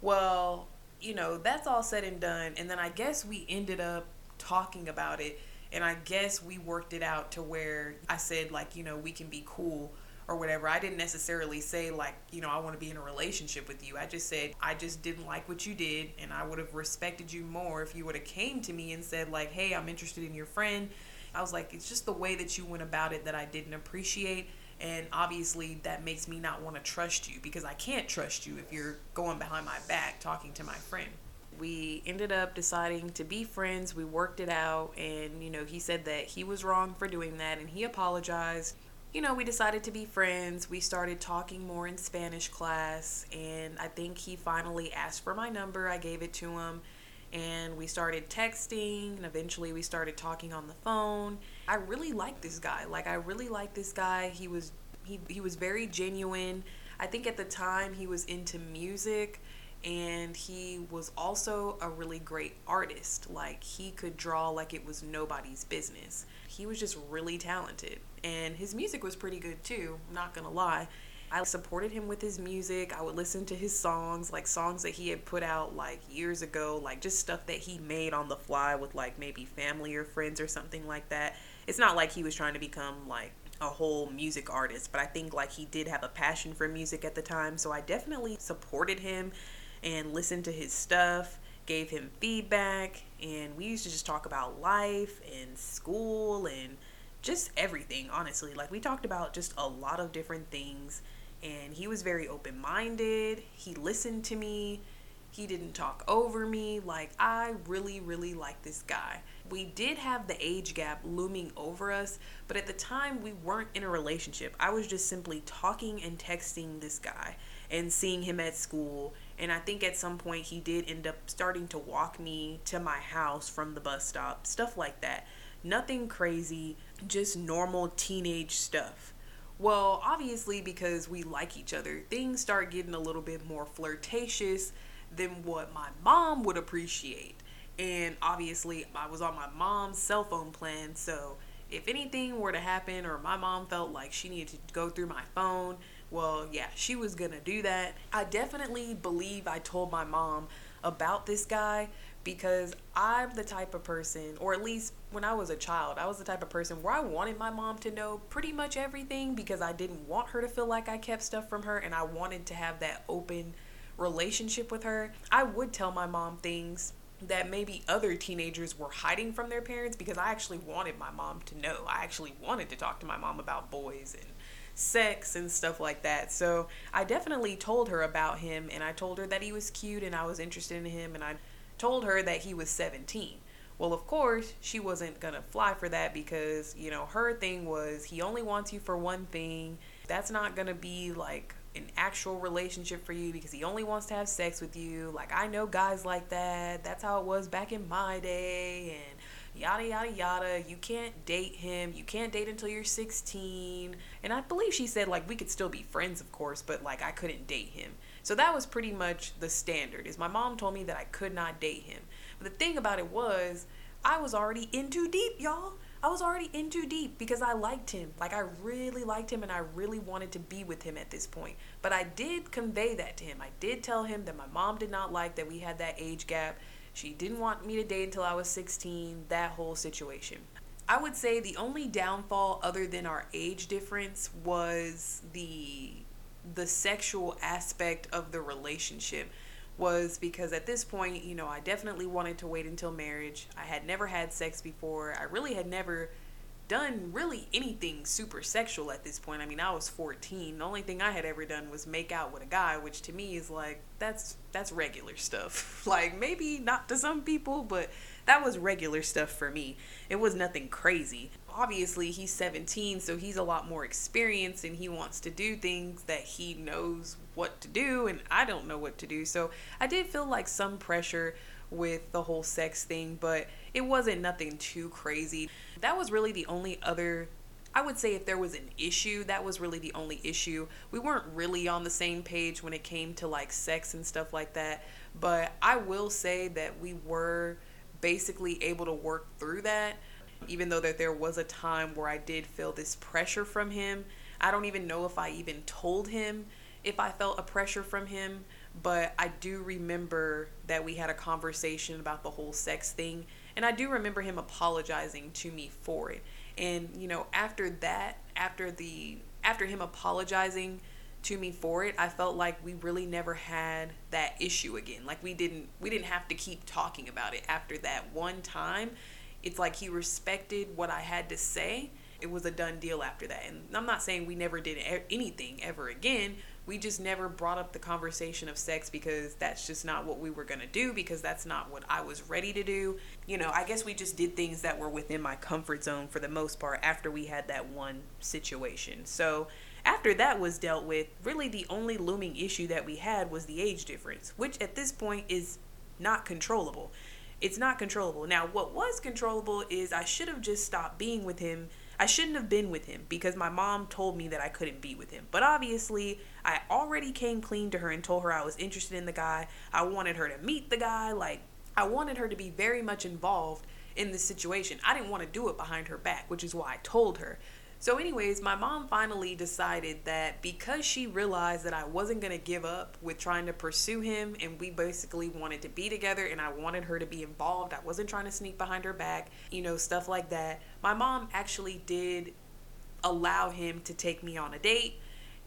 well you know, that's all said and done. And then I guess we ended up talking about it. And I guess we worked it out to where I said, like, you know, we can be cool or whatever. I didn't necessarily say, like, you know, I want to be in a relationship with you. I just said, I just didn't like what you did. And I would have respected you more if you would have came to me and said, like, hey, I'm interested in your friend. I was like, it's just the way that you went about it that I didn't appreciate and obviously that makes me not want to trust you because I can't trust you if you're going behind my back talking to my friend. We ended up deciding to be friends. We worked it out and you know, he said that he was wrong for doing that and he apologized. You know, we decided to be friends. We started talking more in Spanish class and I think he finally asked for my number. I gave it to him and we started texting and eventually we started talking on the phone. I really like this guy. Like I really like this guy. He was he he was very genuine. I think at the time he was into music and he was also a really great artist. Like he could draw like it was nobody's business. He was just really talented and his music was pretty good too, not going to lie. I supported him with his music. I would listen to his songs, like songs that he had put out like years ago, like just stuff that he made on the fly with like maybe family or friends or something like that. It's not like he was trying to become like a whole music artist, but I think like he did have a passion for music at the time, so I definitely supported him and listened to his stuff gave him feedback, and we used to just talk about life and school and just everything, honestly. Like, we talked about just a lot of different things, and he was very open minded. He listened to me, he didn't talk over me. Like, I really, really like this guy. We did have the age gap looming over us, but at the time, we weren't in a relationship. I was just simply talking and texting this guy and seeing him at school. And I think at some point he did end up starting to walk me to my house from the bus stop, stuff like that. Nothing crazy, just normal teenage stuff. Well, obviously, because we like each other, things start getting a little bit more flirtatious than what my mom would appreciate. And obviously, I was on my mom's cell phone plan, so if anything were to happen or my mom felt like she needed to go through my phone, well, yeah, she was gonna do that. I definitely believe I told my mom about this guy because I'm the type of person, or at least when I was a child, I was the type of person where I wanted my mom to know pretty much everything because I didn't want her to feel like I kept stuff from her and I wanted to have that open relationship with her. I would tell my mom things that maybe other teenagers were hiding from their parents because I actually wanted my mom to know. I actually wanted to talk to my mom about boys and sex and stuff like that. So I definitely told her about him and I told her that he was cute and I was interested in him and I told her that he was 17. Well, of course, she wasn't going to fly for that because, you know, her thing was he only wants you for one thing. That's not going to be like an actual relationship for you because he only wants to have sex with you. Like, I know guys like that. That's how it was back in my day. And yada yada yada. You can't date him. You can't date until you're 16. And I believe she said like we could still be friends, of course, but like I couldn't date him. So that was pretty much the standard. Is my mom told me that I could not date him. But the thing about it was I was already in too deep, y'all. I was already in too deep because I liked him. Like I really liked him and I really wanted to be with him at this point. But I did convey that to him. I did tell him that my mom did not like that we had that age gap she didn't want me to date until I was 16, that whole situation. I would say the only downfall other than our age difference was the the sexual aspect of the relationship was because at this point, you know, I definitely wanted to wait until marriage. I had never had sex before. I really had never done really anything super sexual at this point. I mean, I was 14. The only thing I had ever done was make out with a guy, which to me is like that's that's regular stuff. like maybe not to some people, but that was regular stuff for me. It was nothing crazy. Obviously, he's 17, so he's a lot more experienced and he wants to do things that he knows what to do and I don't know what to do. So, I did feel like some pressure with the whole sex thing, but it wasn't nothing too crazy. That was really the only other I would say if there was an issue, that was really the only issue. We weren't really on the same page when it came to like sex and stuff like that, but I will say that we were basically able to work through that even though that there was a time where I did feel this pressure from him. I don't even know if I even told him if I felt a pressure from him, but I do remember that we had a conversation about the whole sex thing and I do remember him apologizing to me for it. And, you know, after that, after the after him apologizing to me for it, I felt like we really never had that issue again. Like we didn't we didn't have to keep talking about it after that one time. It's like he respected what I had to say. It was a done deal after that. And I'm not saying we never did anything ever again, we just never brought up the conversation of sex because that's just not what we were going to do because that's not what I was ready to do. You know, I guess we just did things that were within my comfort zone for the most part after we had that one situation. So, after that was dealt with, really the only looming issue that we had was the age difference, which at this point is not controllable. It's not controllable. Now, what was controllable is I should have just stopped being with him I shouldn't have been with him because my mom told me that I couldn't be with him. But obviously, I already came clean to her and told her I was interested in the guy. I wanted her to meet the guy. Like, I wanted her to be very much involved in the situation. I didn't want to do it behind her back, which is why I told her. So, anyways, my mom finally decided that because she realized that I wasn't going to give up with trying to pursue him and we basically wanted to be together and I wanted her to be involved, I wasn't trying to sneak behind her back, you know, stuff like that. My mom actually did allow him to take me on a date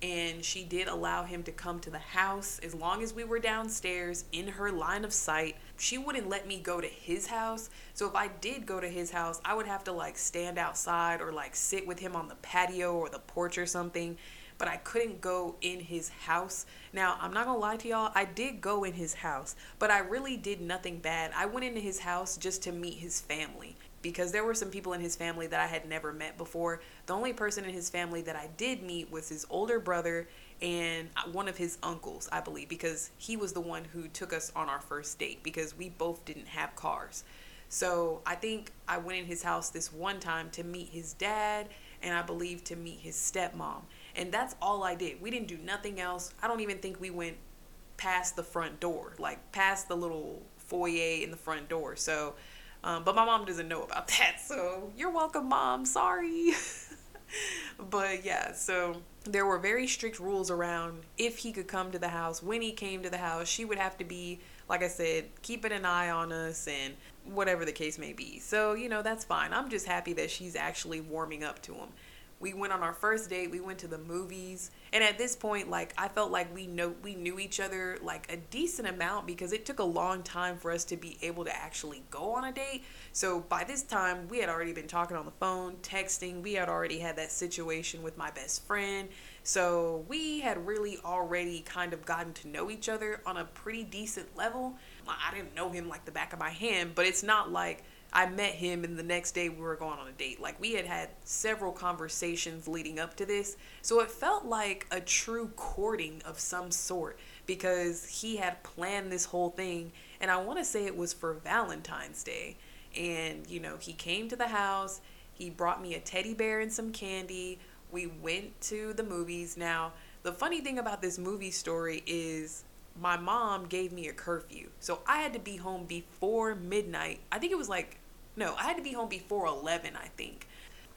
and she did allow him to come to the house as long as we were downstairs in her line of sight. She wouldn't let me go to his house. So if I did go to his house, I would have to like stand outside or like sit with him on the patio or the porch or something. But I couldn't go in his house. Now, I'm not gonna lie to y'all, I did go in his house, but I really did nothing bad. I went into his house just to meet his family because there were some people in his family that I had never met before. The only person in his family that I did meet was his older brother and uh, one of his uncles, I believe, because he was the one who took us on our first date because we both didn't have cars. So I think I went in his house this one time to meet his dad and I believe to meet his stepmom. And that's all I did. We didn't do nothing else. I don't even think we went past the front door, like past the little foyer in the front door. So um, but my mom doesn't know about that. So you're welcome, mom. Sorry. but yeah, so there were very strict rules around if he could come to the house. When he came to the house, she would have to be, like I said, keeping an eye on us and whatever the case may be. So, you know, that's fine. I'm just happy that she's actually warming up to him we went on our first date we went to the movies and at this point like i felt like we know we knew each other like a decent amount because it took a long time for us to be able to actually go on a date. So by this time we had already been talking on the phone texting we had already had that situation with my best friend. So we had really already kind of gotten to know each other on a pretty decent level. I didn't know him like the back of my hand but it's not like I met him and the next day we were going on a date. Like we had had several conversations leading up to this. So it felt like a true courting of some sort because he had planned this whole thing and I want to say it was for Valentine's Day. And you know, he came to the house, he brought me a teddy bear and some candy. We went to the movies. Now, the funny thing about this movie story is my mom gave me a curfew. So I had to be home before midnight. I think it was like no, I had to be home before 11, I think.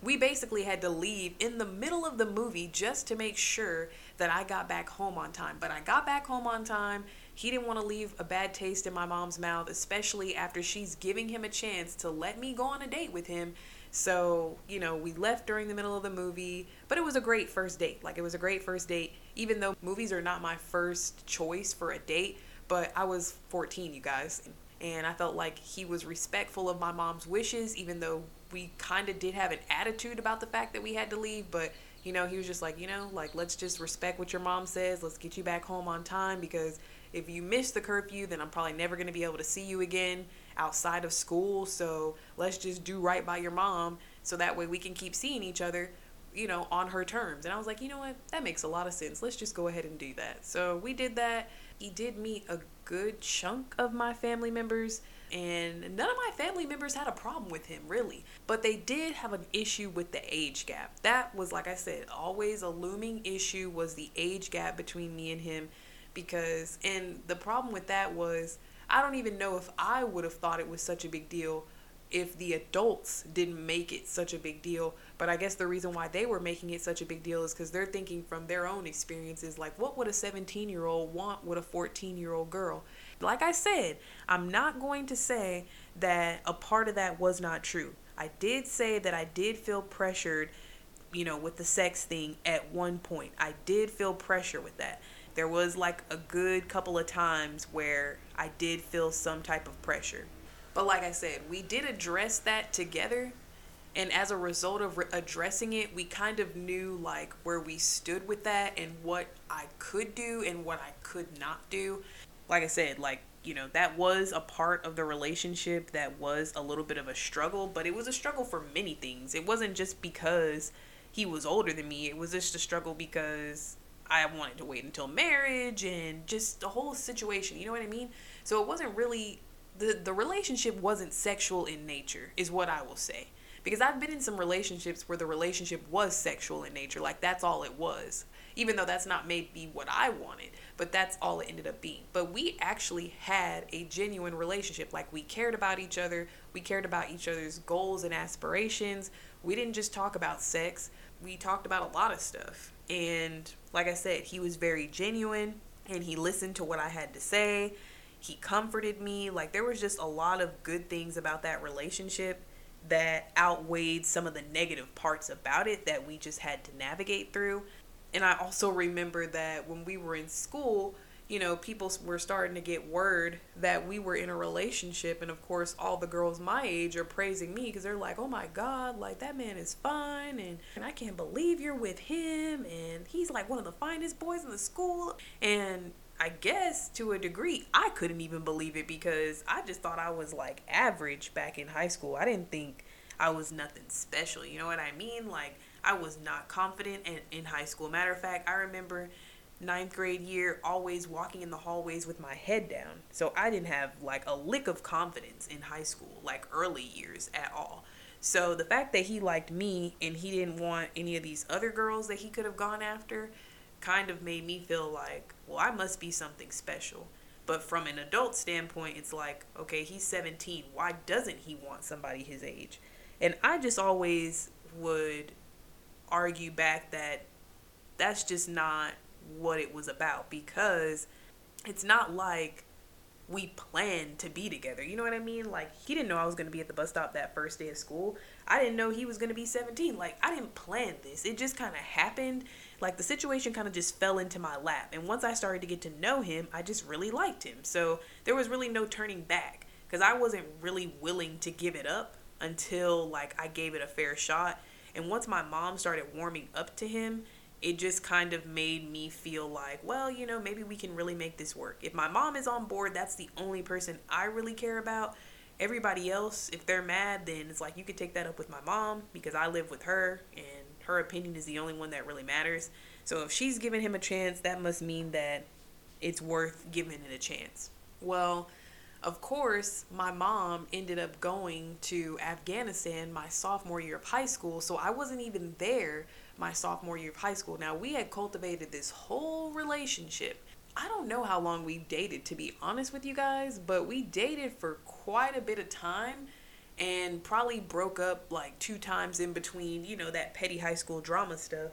We basically had to leave in the middle of the movie just to make sure that I got back home on time. But I got back home on time. He didn't want to leave a bad taste in my mom's mouth, especially after she's giving him a chance to let me go on a date with him. So, you know, we left during the middle of the movie, but it was a great first date. Like, it was a great first date, even though movies are not my first choice for a date. But I was 14, you guys and I felt like he was respectful of my mom's wishes, even though we kind of did have an attitude about the fact that we had to leave. But you know, he was just like, you know, like let's just respect what your mom says. Let's get you back home on time because if you miss the curfew, then I'm probably never going to be able to see you again outside of school. So let's just do right by your mom so that way we can keep seeing each other, you know, on her terms. And I was like, you know what? That makes a lot of sense. Let's just go ahead and do that. So we did that. He did meet a good chunk of my family members and none of my family members had a problem with him really. But they did have an issue with the age gap. That was like i said always a looming issue was the age gap between me and him because and the problem with that was i don't even know if i would have thought it was such a big deal if the adults didn't make it such a big deal but I guess the reason why they were making it such a big deal is because they're thinking from their own experiences like, what would a 17 year old want with a 14 year old girl? Like I said, I'm not going to say that a part of that was not true. I did say that I did feel pressured, you know, with the sex thing at one point. I did feel pressure with that. There was like a good couple of times where I did feel some type of pressure. But like I said, we did address that together. And as a result of re- addressing it we kind of knew like where we stood with that and what i could do and what i could not do. Like i said like you know that was a part of the relationship that was a little bit of a struggle but it was a struggle for many things. It wasn't just because he was older than me. It was just a struggle because i wanted to wait until marriage and just the whole situation. You know what i mean? So it wasn't really the the relationship wasn't sexual in nature is what i will say because I've been in some relationships where the relationship was sexual in nature, like that's all it was. Even though that's not maybe what I wanted, but that's all it ended up being. But we actually had a genuine relationship. Like we cared about each other, we cared about each other's goals and aspirations. We didn't just talk about sex, we talked about a lot of stuff. And like I said, he was very genuine and he listened to what I had to say. He comforted me. Like there was just a lot of good things about that relationship that outweighed some of the negative parts about it that we just had to navigate through. And I also remember that when we were in school, you know, people were starting to get word that we were in a relationship. And of course, all the girls my age are praising me because they're like, oh my God, like that man is fine. And, and I can't believe you're with him. And he's like one of the finest boys in the school. And I guess to a degree, I couldn't even believe it because I just thought I was like average back in high school. I didn't think I was nothing special. You know what I mean? Like, I was not confident in, in high school. Matter of fact, I remember ninth grade year always walking in the hallways with my head down. So I didn't have like a lick of confidence in high school, like early years at all. So the fact that he liked me and he didn't want any of these other girls that he could have gone after kind of made me feel like, well, I must be something special. But from an adult standpoint, it's like, okay, he's 17. Why doesn't he want somebody his age? And I just always would argue back that that's just not what it was about because it's not like we planned to be together. You know what I mean? Like he didn't know I was going to be at the bus stop that first day of school. I didn't know he was going to be 17. Like I didn't plan this. It just kind of happened. Like the situation kind of just fell into my lap. And once I started to get to know him, I just really liked him. So there was really no turning back cuz I wasn't really willing to give it up until like I gave it a fair shot. And once my mom started warming up to him, it just kind of made me feel like, well, you know, maybe we can really make this work. If my mom is on board, that's the only person I really care about. Everybody else, if they're mad, then it's like you could take that up with my mom because I live with her and her opinion is the only one that really matters. So if she's giving him a chance, that must mean that it's worth giving it a chance. Well, of course, my mom ended up going to Afghanistan my sophomore year of high school, so I wasn't even there my sophomore year of high school. Now, we had cultivated this whole relationship. I don't know how long we dated, to be honest with you guys, but we dated for quite a bit of time and probably broke up like two times in between, you know, that petty high school drama stuff.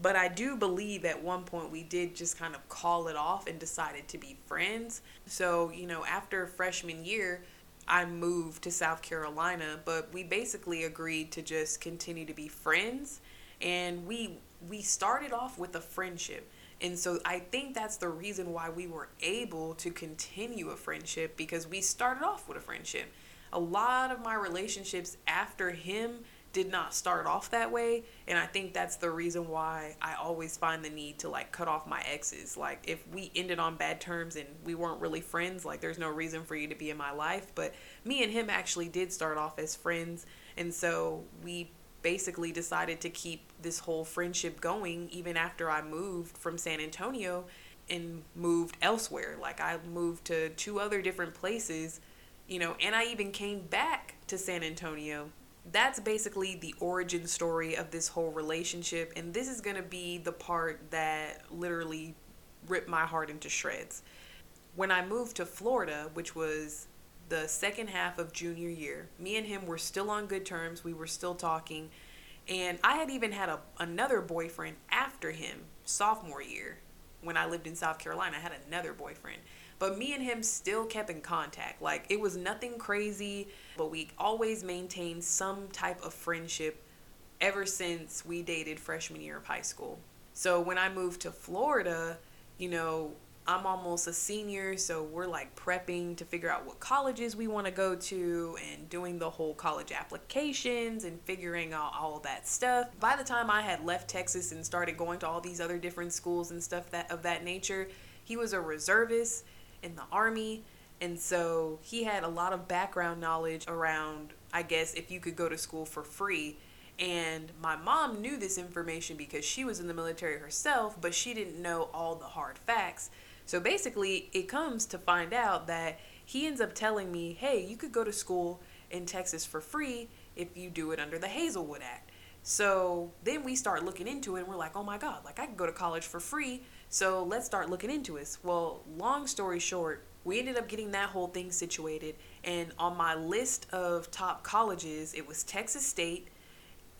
But I do believe at one point we did just kind of call it off and decided to be friends. So, you know, after freshman year, I moved to South Carolina, but we basically agreed to just continue to be friends and we we started off with a friendship and so i think that's the reason why we were able to continue a friendship because we started off with a friendship a lot of my relationships after him did not start off that way and i think that's the reason why i always find the need to like cut off my exes like if we ended on bad terms and we weren't really friends like there's no reason for you to be in my life but me and him actually did start off as friends and so we basically decided to keep this whole friendship going even after I moved from San Antonio and moved elsewhere. Like I moved to two other different places, you know, and I even came back to San Antonio. That's basically the origin story of this whole relationship and this is to be the part that literally ripped my heart into shreds. When I moved to Florida, which was the second half of junior year. Me and him were still on good terms. We were still talking. And I had even had a, another boyfriend after him, sophomore year, when I lived in South Carolina. I had another boyfriend. But me and him still kept in contact. Like, it was nothing crazy, but we always maintained some type of friendship ever since we dated freshman year of high school. So when I moved to Florida, you know, I'm almost a senior, so we're like prepping to figure out what colleges we want to go to and doing the whole college applications and figuring out all that stuff. By the time I had left Texas and started going to all these other different schools and stuff that of that nature, he was a reservist in the army, and so he had a lot of background knowledge around I guess if you could go to school for free. And my mom knew this information because she was in the military herself, but she didn't know all the hard facts. So basically, it comes to find out that he ends up telling me, hey, you could go to school in Texas for free if you do it under the Hazelwood Act. So then we start looking into it and we're like, oh my God, like I could go to college for free. So let's start looking into it. Well, long story short, we ended up getting that whole thing situated. And on my list of top colleges, it was Texas State,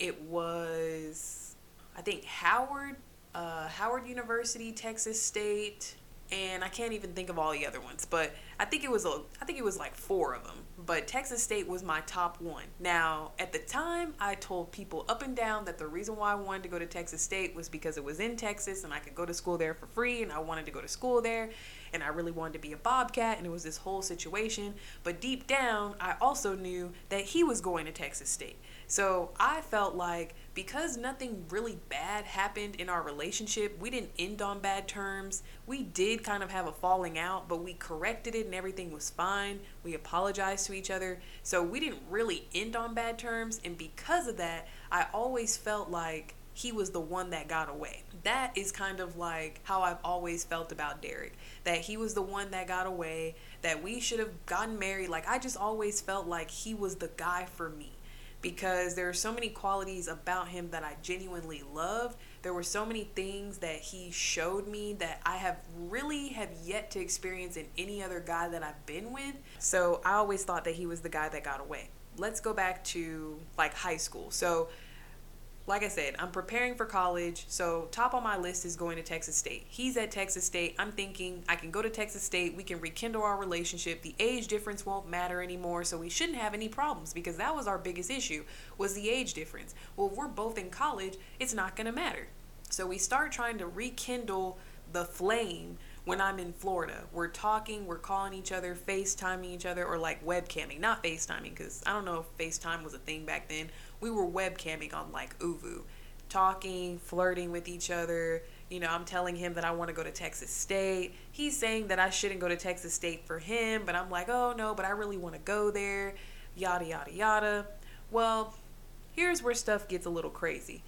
it was, I think, Howard, uh, Howard University, Texas State, and I can't even think of all the other ones. But I think it was a I think it was like four of them, but Texas State was my top one. Now, at the time, I told people up and down that the reason why I wanted to go to Texas State was because it was in Texas and I could go to school there for free and I wanted to go to school there and I really wanted to be a Bobcat and it was this whole situation, but deep down, I also knew that he was going to Texas State. So, I felt like because nothing really bad happened in our relationship, we didn't end on bad terms. We did kind of have a falling out, but we corrected it and everything was fine. We apologized to each other. So we didn't really end on bad terms. And because of that, I always felt like he was the one that got away. That is kind of like how I've always felt about Derek. That he was the one that got away, that we should have gotten married. Like, I just always felt like he was the guy for me because there are so many qualities about him that I genuinely loved. There were so many things that he showed me that I have really have yet to experience in any other guy that I've been with. So I always thought that he was the guy that got away. Let's go back to like high school. So like I said, I'm preparing for college, so top on my list is going to Texas State. He's at Texas State. I'm thinking I can go to Texas State, we can rekindle our relationship. The age difference won't matter anymore, so we shouldn't have any problems because that was our biggest issue was the age difference. Well, if we're both in college, it's not going to matter. So we start trying to rekindle the flame when I'm in Florida. We're talking, we're calling each other, FaceTiming each other, or like webcamming. Not FaceTiming, because I don't know if FaceTime was a thing back then we were webcamming on like ooVoo, talking, flirting with each other. You know, I'm telling him that I want to go to Texas State. He's saying that I shouldn't go to Texas State for him, but I'm like, oh no, but I really want to go there. Yada, yada, yada. Well, here's where stuff gets a little crazy.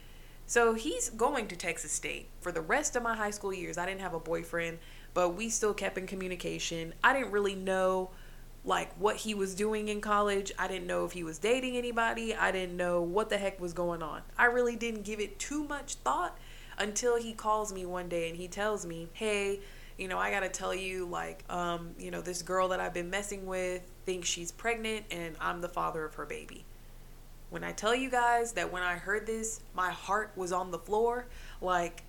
So he's going to Texas State. For the rest of my high school years, I didn't have a boyfriend, but we still kept in communication. I didn't really know like what he was doing in college. I didn't know if he was dating anybody. I didn't know what the heck was going on. I really didn't give it too much thought until he calls me one day and he tells me, "Hey, you know, I got to tell you like um, you know, this girl that I've been messing with thinks she's pregnant and I'm the father of her baby." When I tell you guys that when I heard this, my heart was on the floor, like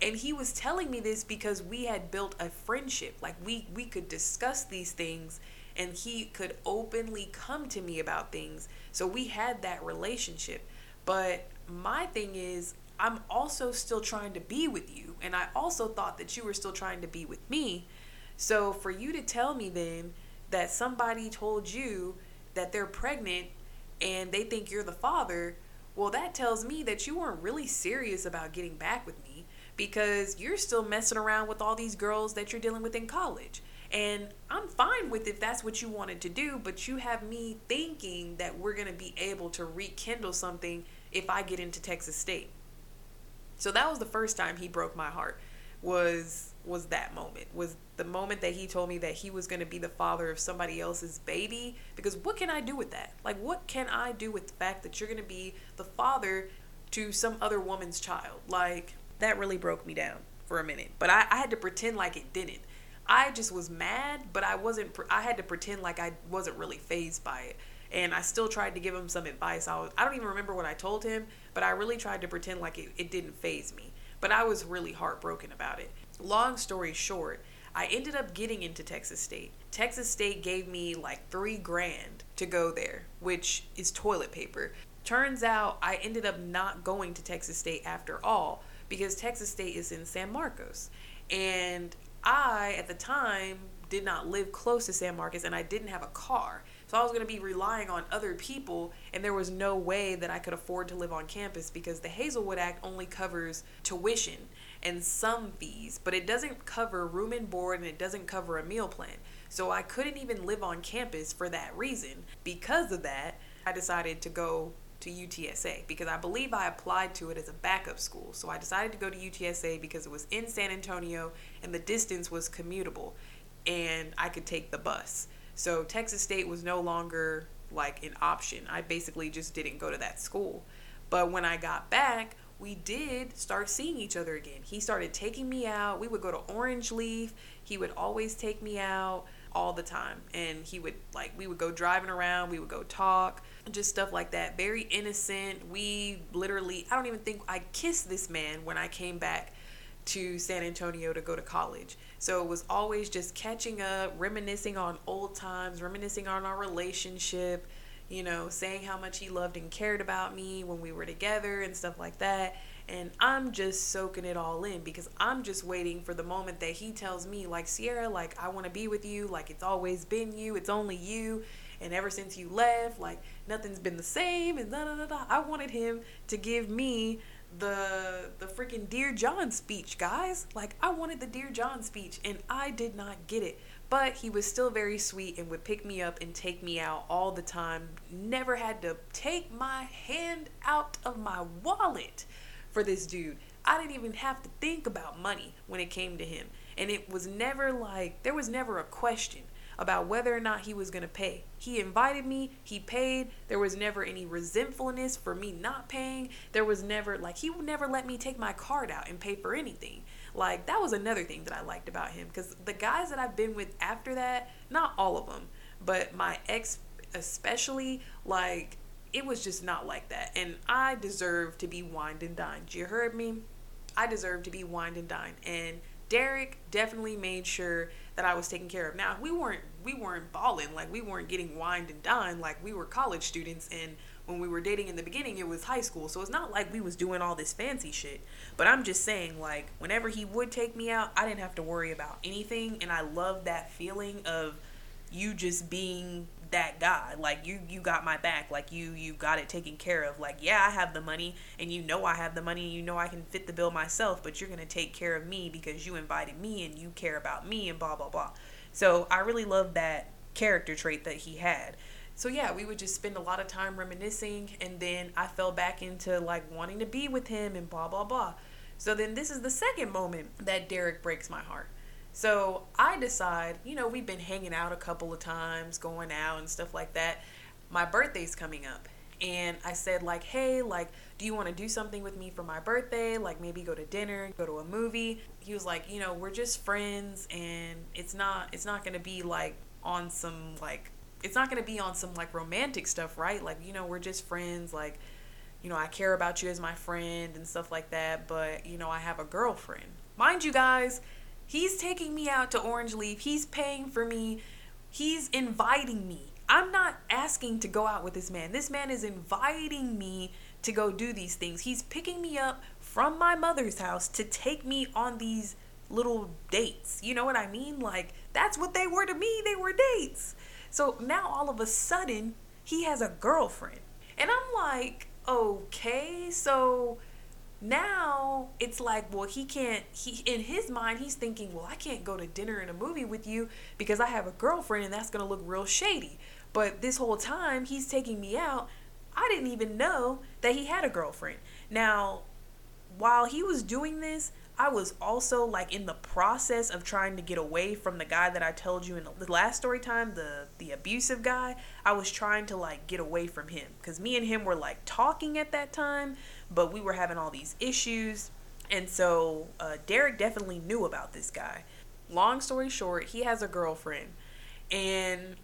and he was telling me this because we had built a friendship. Like we we could discuss these things and he could openly come to me about things. So we had that relationship. But my thing is, I'm also still trying to be with you. And I also thought that you were still trying to be with me. So for you to tell me then that somebody told you that they're pregnant and they think you're the father, well, that tells me that you weren't really serious about getting back with me because you're still messing around with all these girls that you're dealing with in college. And I'm fine with if that's what you wanted to do, but you have me thinking that we're going to be able to rekindle something if I get into Texas State. So that was the first time he broke my heart. Was was that moment. Was the moment that he told me that he was going to be the father of somebody else's baby because what can I do with that? Like what can I do with the fact that you're going to be the father to some other woman's child? Like that really broke me down for a minute. But I, I had to pretend like it didn't I just was mad, but I wasn't. I had to pretend like I wasn't really fazed by it, and I still tried to give him some advice. I was. I don't even remember what I told him, but I really tried to pretend like it, it didn't faze me. But I was really heartbroken about it. Long story short, I ended up getting into Texas State. Texas State gave me like three grand to go there, which is toilet paper. Turns out I ended up not going to Texas State after all because Texas State is in San Marcos. And I, at the time, did not live close to San Marcos and I didn't have a car. So I was going to be relying on other people, and there was no way that I could afford to live on campus because the Hazelwood Act only covers tuition and some fees, but it doesn't cover room and board and it doesn't cover a meal plan. So I couldn't even live on campus for that reason. Because of that, I decided to go to UTSA because I believe I applied to it as a backup school. So I decided to go to UTSA because it was in San Antonio and the distance was commutable and I could take the bus. So Texas State was no longer like an option. I basically just didn't go to that school. But when I got back, we did start seeing each other again. He started taking me out. We would go to Orange Leaf. He would always take me out all the time. And he would like we would go driving around, we would go talk just stuff like that. Very innocent. We literally, I don't even think I kissed this man when I came back to San Antonio to go to college. So it was always just catching up, reminiscing on old times, reminiscing on our relationship, you know, saying how much he loved and cared about me when we were together and stuff like that. And I'm just soaking it all in because I'm just waiting for the moment that he tells me, like, Sierra, like, I want to be with you. Like, it's always been you. It's only you. And ever since you left, like, nothing's been the same. And da da da da. I wanted him to give me the the freaking Dear John speech, guys. Like I wanted the Dear John speech and I did not get it. But he was still very sweet and would pick me up and take me out all the time. Never had to take my hand out of my wallet for this dude. I didn't even have to think about money when it came to him. And it was never like there was never a question about whether or not he was going to pay. He invited me, he paid. There was never any resentfulness for me not paying. There was never, like, he would never let me take my card out and pay for anything. Like, that was another thing that I liked about him because the guys that I've been with after that, not all of them, but my ex especially, like, it was just not like that. And I deserve to be wined and dined. You heard me? I deserve to be wined and dined. And Derek definitely made sure that I was taking care of. Now we weren't we weren't balling like we weren't getting wined and dined like we were college students. And when we were dating in the beginning it was high school. So it's not like we was doing all this fancy shit. But i'm just saying like whenever he would take me out i didn't have to worry about anything. And i love that feeling of you just being that guy. Like you you got my back. Like you you got it taken care of. Like yeah i have the money and you know i have the money and you know i can fit the bill myself but you're going to take care of me because you invited me and you care about me and blah blah blah. So i really love that character trait that he had. So yeah we would just spend a lot of time reminiscing and then i fell back into like wanting to be with him and blah blah blah. So then this is the second moment that derek breaks my heart so I decide, you know, we've been hanging out a couple of times, going out and stuff like that. My birthday's coming up. And I said, like, hey, like, do you want to do something with me for my birthday? Like, maybe go to dinner, go to a movie. He was like, you know, we're just friends, and it's not, it's not gonna be like on some like, it's not gonna be on some like romantic stuff, right? Like, you know, we're just friends. Like, you know, I care about you as my friend and stuff like that. But you know, I have a girlfriend. Mind you, guys, He's taking me out to Orange Leaf. He's paying for me. He's inviting me. I'm not asking to go out with this man. This man is inviting me to go do these things. He's picking me up from my mother's house to take me on these little dates. You know what I mean? Like, that's what they were to me. They were dates. So now all of a sudden, he has a girlfriend. And I'm like, okay, so now it's like well he can't he in his mind he's thinking well i can't go to dinner and a movie with you because i have a girlfriend and that's going to look real shady. But this whole time he's taking me out. I didn't even know that he had a girlfriend. Now while he was doing this i was also like in the process of trying to get away from the guy that i told you in the last story time the the abusive guy i was trying to like get away from him because me and him were like talking at that time but we were having all these issues. And so uh, Derek definitely knew about this guy. Long story short, he has a girlfriend. And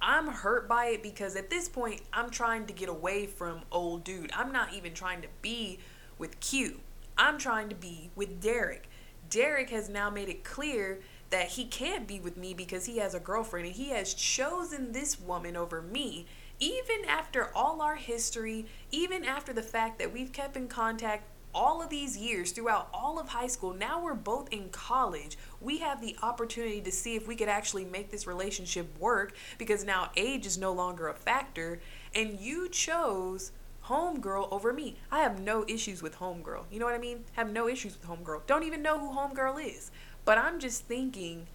I'm hurt by it because at this point, I'm trying to get away from old dude. I'm not even trying to be with Q. I'm trying to be with Derek. Derek has now made it clear that he can't be with me because he has a girlfriend and he has chosen this woman over me even after all our history, even after the fact that we've kept in contact all of these years throughout all of high school, now we're both in college. We have the opportunity to see if we could actually make this relationship work because now age is no longer a factor. And you chose homegirl over me. I have no issues with homegirl. You know what I mean? Have no issues with homegirl. Don't even know who homegirl is. But I'm just thinking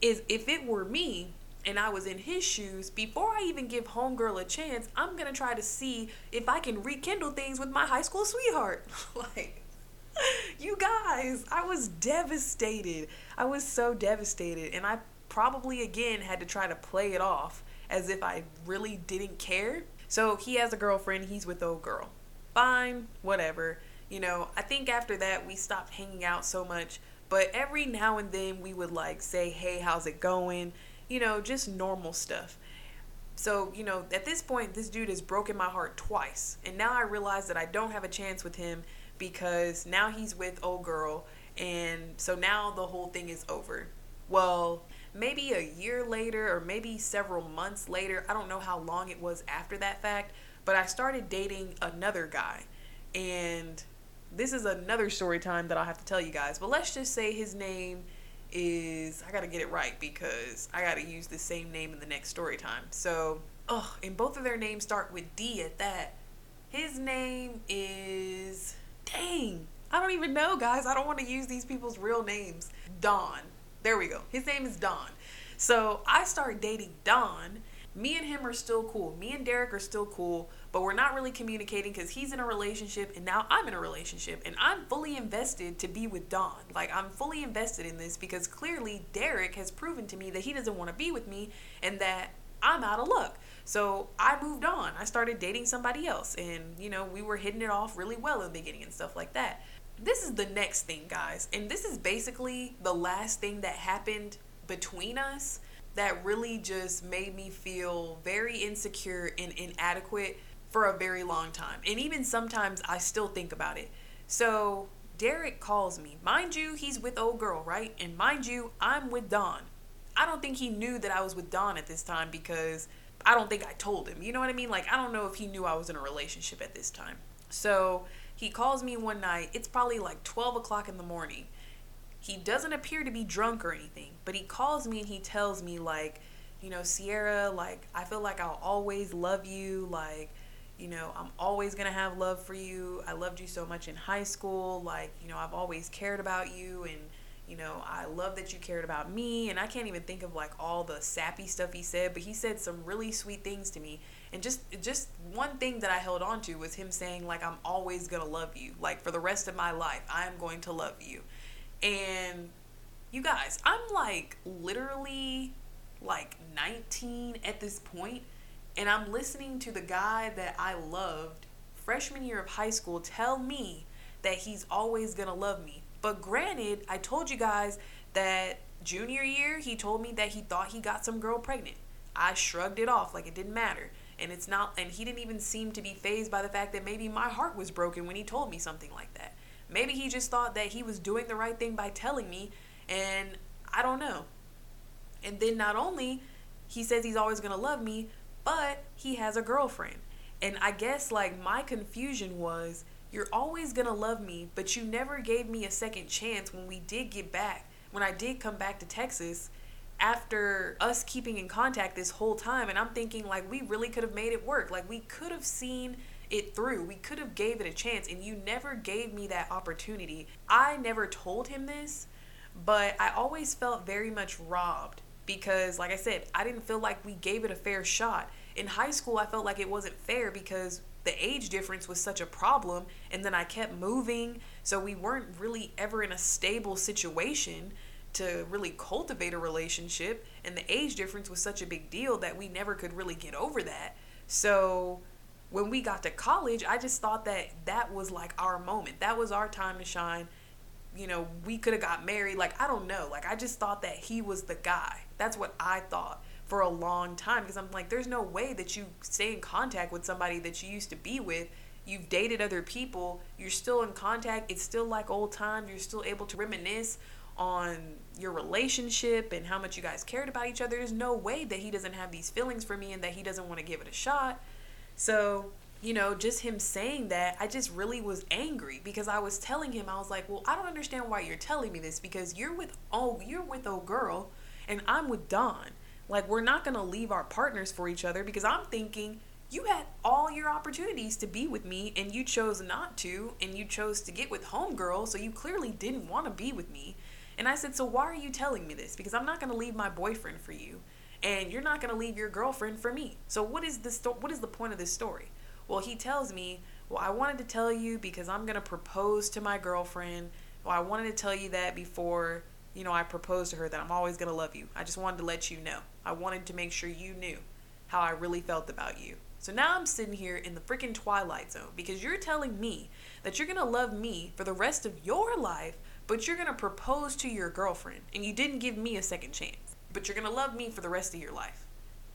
is if it were me, and I was in his shoes, before I even give Homegirl a chance, I'm gonna try to see if I can rekindle things with my high school sweetheart. like, you guys, I was devastated. I was so devastated. And I probably again had to try to play it off as if I really didn't care. So he has a girlfriend, he's with old girl. Fine, whatever. You know, I think after that we stopped hanging out so much. But every now and then we would like say, hey, how's it going? you know, just normal stuff. So, you know, at this point, this dude has broken my heart twice. And now I realize that I don't have a chance with him because now he's with old girl And so now the whole thing is over. Well, maybe a year later or maybe several months later, I don't know how long it was after that fact, but I started dating another guy. And this is another story time that I'll have to tell you guys. But let's just say his name is I gotta get it right because I gotta use the same name in the next story time. So, oh, and both of their names start with D at that. His name is dang. I don't even know, guys. I don't want to use these people's real names. Don. There we go. His name is Don. So I start dating Don. Me and him are still cool. Me and Derek are still cool, but we're not really communicating because he's in a relationship and now I'm in a relationship and I'm fully invested to be with Don. Like, I'm fully invested in this because clearly Derek has proven to me that he doesn't want to be with me and that I'm out of luck. So I moved on. I started dating somebody else and, you know, we were hitting it off really well in the beginning and stuff like that this is the next thing, guys. And this is basically the last thing that happened between us that really just made me feel very insecure and inadequate for a very long time. And even sometimes I still think about it. So Derek calls me. Mind you, he's with old girl, right? And mind you, I'm with Don. I don't think he knew that I was with Don at this time because I don't think I told him. You know what I mean? Like, I don't know if he knew I was in a relationship at this time. So he calls me one night. It's probably like 12 o'clock in the morning. He doesn't appear to be drunk or anything, but he calls me and he tells me, like, you know, Sierra, like, I feel like I'll always love you. Like, you know, I'm always going to have love for you. I loved you so much in high school. Like, you know, I've always cared about you and you know, I love that you cared about me. And I can't even think of like all the sappy stuff he said, but he said some really sweet things to me. And just just one thing that I held on to was him saying like I'm always going to love you. Like for the rest of my life, I am going to love you. And you guys, I'm like literally like 19 at this point and I'm listening to the guy that I loved freshman year of high school tell me that he's always going to love me but granted, I told you guys that junior year, he told me that he thought he got some girl pregnant. I shrugged it off like it didn't matter. And it's not, and he didn't even seem to be fazed by the fact that maybe my heart was broken when he told me something like that. Maybe he just thought that he was doing the right thing by telling me, and I don't know. And then not only he says he's always gonna love me, but he has a girlfriend. And I guess like my confusion was you're always gonna love me, but you never gave me a second chance when we did get back, when I did come back to Texas after us keeping in contact this whole time. And I'm thinking, like, we really could have made it work. Like, we could have seen it through. We could have gave it a chance and you never gave me that opportunity. I never told him this, but I always felt very much robbed because like I said, I didn't feel like we gave it a fair shot. In high school, I felt like it wasn't fair because the age difference was such a problem and then I kept moving so we weren't really ever in a stable situation to really cultivate a relationship and the age difference was such a big deal that we never could really get over that. So when we got to college I just thought that that was like our moment. That was our time to shine. You know we could have got married. Like I don't know. Like I just thought that he was the guy. That's what I thought for a long time because I'm like, there's no way that you stay in contact with somebody that you used to be with. You've dated other people, you're still in contact, it's still like old times, you're still able to reminisce on your relationship and how much you guys cared about each other. There's no way that he doesn't have these feelings for me and that he doesn't want to give it a shot. So, you know, just him saying that, I just really was angry because I was telling him, I was like, well, I don't understand why you're telling me this because you're with oh, you're with old girl and I'm with Don. Like, we're not going to leave our partners for each other because I'm thinking you had all your opportunities to be with me and you chose not to, and you chose to get with Homegirl, so you clearly didn't want to be with me. And I said, So why are you telling me this? Because I'm not going to leave my boyfriend for you, and you're not going to leave your girlfriend for me. So, what is, the sto- what is the point of this story? Well, he tells me, Well, I wanted to tell you because I'm going to propose to my girlfriend. Well, I wanted to tell you that before you know, I proposed to her that I'm always going to love you. I just wanted to let you know. I wanted to make sure you knew how I really felt about you. So now I'm sitting here in the freaking twilight zone because you're telling me that you're going to love me for the rest of your life, but you're going to propose to your girlfriend and you didn't give me a second chance. But you're going to love me for the rest of your life.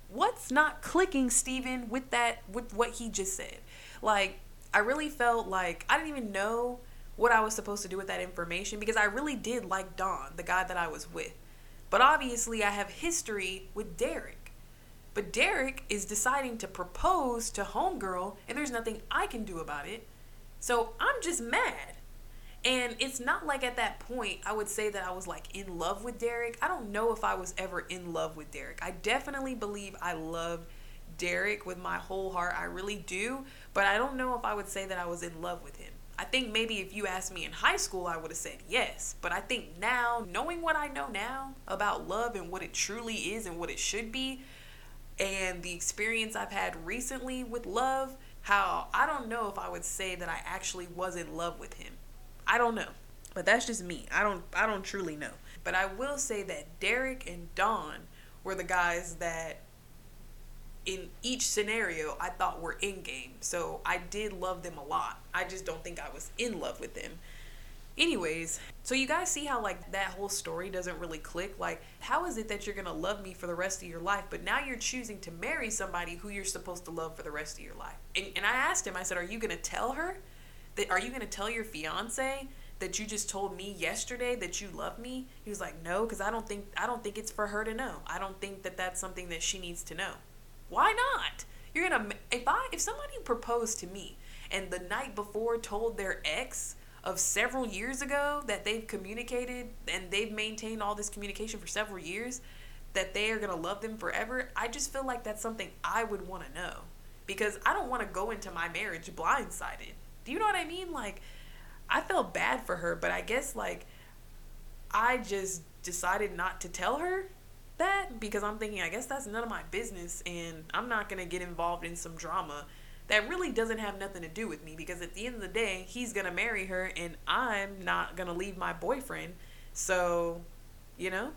What's not clicking, Steven, with that with what he just said? Like I really felt like I didn't even know what I was supposed to do with that information because I really did like Don, the guy that I was with. But obviously, I have history with Derek. But Derek is deciding to propose to Homegirl, and there's nothing I can do about it. So I'm just mad. And it's not like at that point I would say that I was like in love with Derek. I don't know if I was ever in love with Derek. I definitely believe I love Derek with my whole heart. I really do. But I don't know if I would say that I was in love with him. I think maybe if you asked me in high school, I would have said yes. But I think now, knowing what I know now about love and what it truly is and what it should be, and the experience I've had recently with love, how I don't know if I would say that I actually was in love with him. I don't know. But that's just me. I don't I don't truly know. But I will say that Derek and Don were the guys that in each scenario I thought were in game. So I did love them a lot. I just don't think I was in love with them. Anyways, so you guys see how like that whole story doesn't really click. Like, how is it that you're gonna love me for the rest of your life, but now you're choosing to marry somebody who you're supposed to love for the rest of your life? And, and I asked him, I said, Are you gonna tell her that are you gonna tell your fiance that you just told me yesterday that you love me? He was like, No, because I don't think I don't think it's for her to know. I don't think that that's something that she needs to know. Why not? You're gonna if I if somebody proposed to me and the night before told their ex of several years ago that they've communicated and they've maintained all this communication for several years that they are gonna love them forever, I just feel like that's something I would want to know because I don't want to go into my marriage blindsided. Do you know what I mean? Like I felt bad for her, but I guess like I just decided not to tell her that because I'm thinking, I guess that's none of my business, and I'm not gonna get involved in some drama that really doesn't have nothing to do with me because at the end of the day, he's gonna marry her, and I'm not gonna leave my boyfriend. So, you know?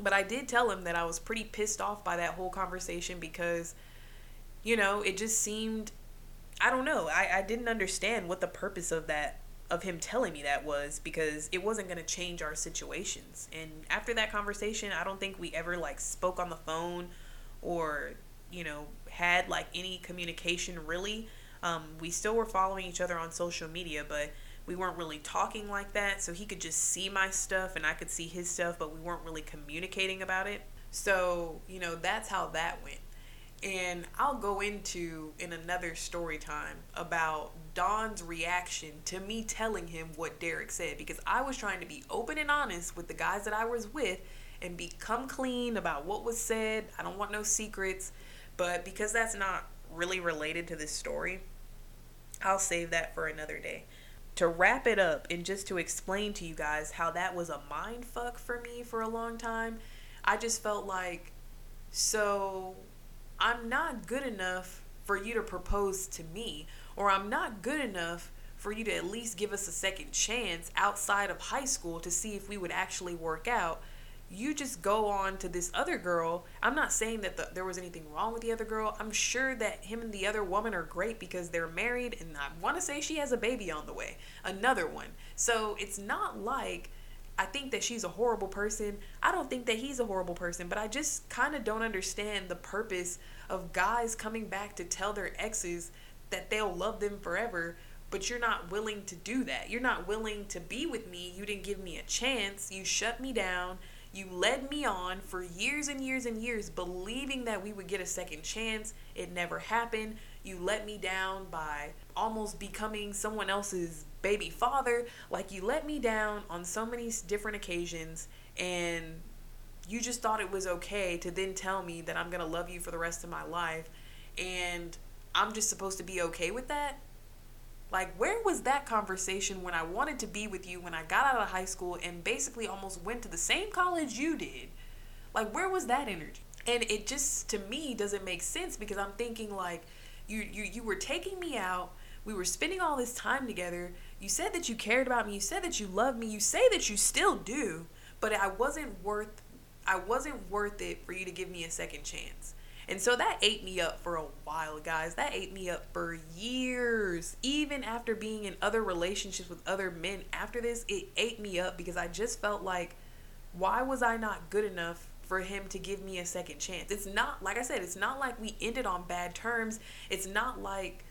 But I did tell him that I was pretty pissed off by that whole conversation because, you know, it just seemed, I don't know, I, I didn't understand what the purpose of that of him telling me that was because it wasn't going to change our situations. And after that conversation, I don't think we ever like spoke on the phone or, you know, had like any communication really. Um, we still were following each other on social media, but we weren't really talking like that. So he could just see my stuff and I could see his stuff, but we weren't really communicating about it. So, you know, that's how that went. And I'll go into in another story time about Don's reaction to me telling him what Derek said because I was trying to be open and honest with the guys that I was with and become clean about what was said. I don't want no secrets, but because that's not really related to this story, I'll save that for another day. To wrap it up and just to explain to you guys how that was a mind fuck for me for a long time, I just felt like so I'm not good enough for you to propose to me or I'm not good enough for you to at least give us a second chance outside of high school to see if we would actually work out. You just go on to this other girl. I'm not saying that the, there was anything wrong with the other girl. I'm sure that him and the other woman are great because they're married, and I want to say she has a baby on the way, another one. So it's not like I think that she's a horrible person. I don't think that he's a horrible person, but I just kind of don't understand the purpose of guys coming back to tell their exes that they'll love them forever but you're not willing to do that. You're not willing to be with me. You didn't give me a chance. You shut me down. You led me on for years and years and years, believing that we would get a second chance. It never happened. You let me down by almost becoming someone else's baby father. Like, you let me down on so many different occasions, and you just thought it was okay to then tell me that I'm going to love you for the rest of my life. And I'm just supposed to be okay with that? Like, where was that conversation when I wanted to be with you when I got out of high school and basically almost went to the same college you did? Like, where was that energy? And it just, to me, doesn't make sense because I'm thinking, like, you, you, you were taking me out. We were spending all this time together. You said that you cared about me. You said that you loved me. You say that you still do, but I wasn't worth I wasn't worth it for you to give me a second chance. And so that ate me up for a while, guys. That ate me up for years. Even after being in other relationships with other men after this, it ate me up because I just felt like, why was I not good enough for him to give me a second chance? It's not, like I said, it's not like we ended on bad terms. It's not like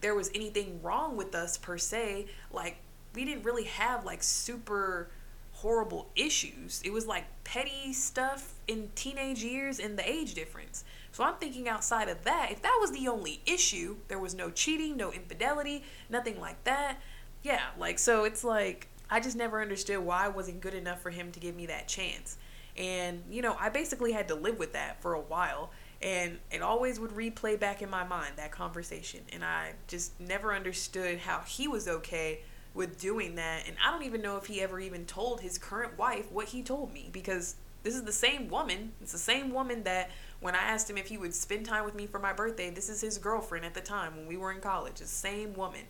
there was anything wrong with us per se. Like, we didn't really have like super horrible issues. It was like petty stuff in teenage years and the age difference. So I'm thinking outside of that, if that was the only issue, there was no cheating, no infidelity, nothing like that. Yeah, like so it's like I just never understood why I wasn't good enough for him to give me that chance. And, you know, I basically had to live with that for a while. And it always would replay back in my mind, that conversation. And I just never understood how he was okay with doing that. And I don't even know if he ever even told his current wife what he told me because this is the same woman. It's the same woman that when I asked him if he would spend time with me for my birthday, this is his girlfriend at the time when we were in college. The same woman.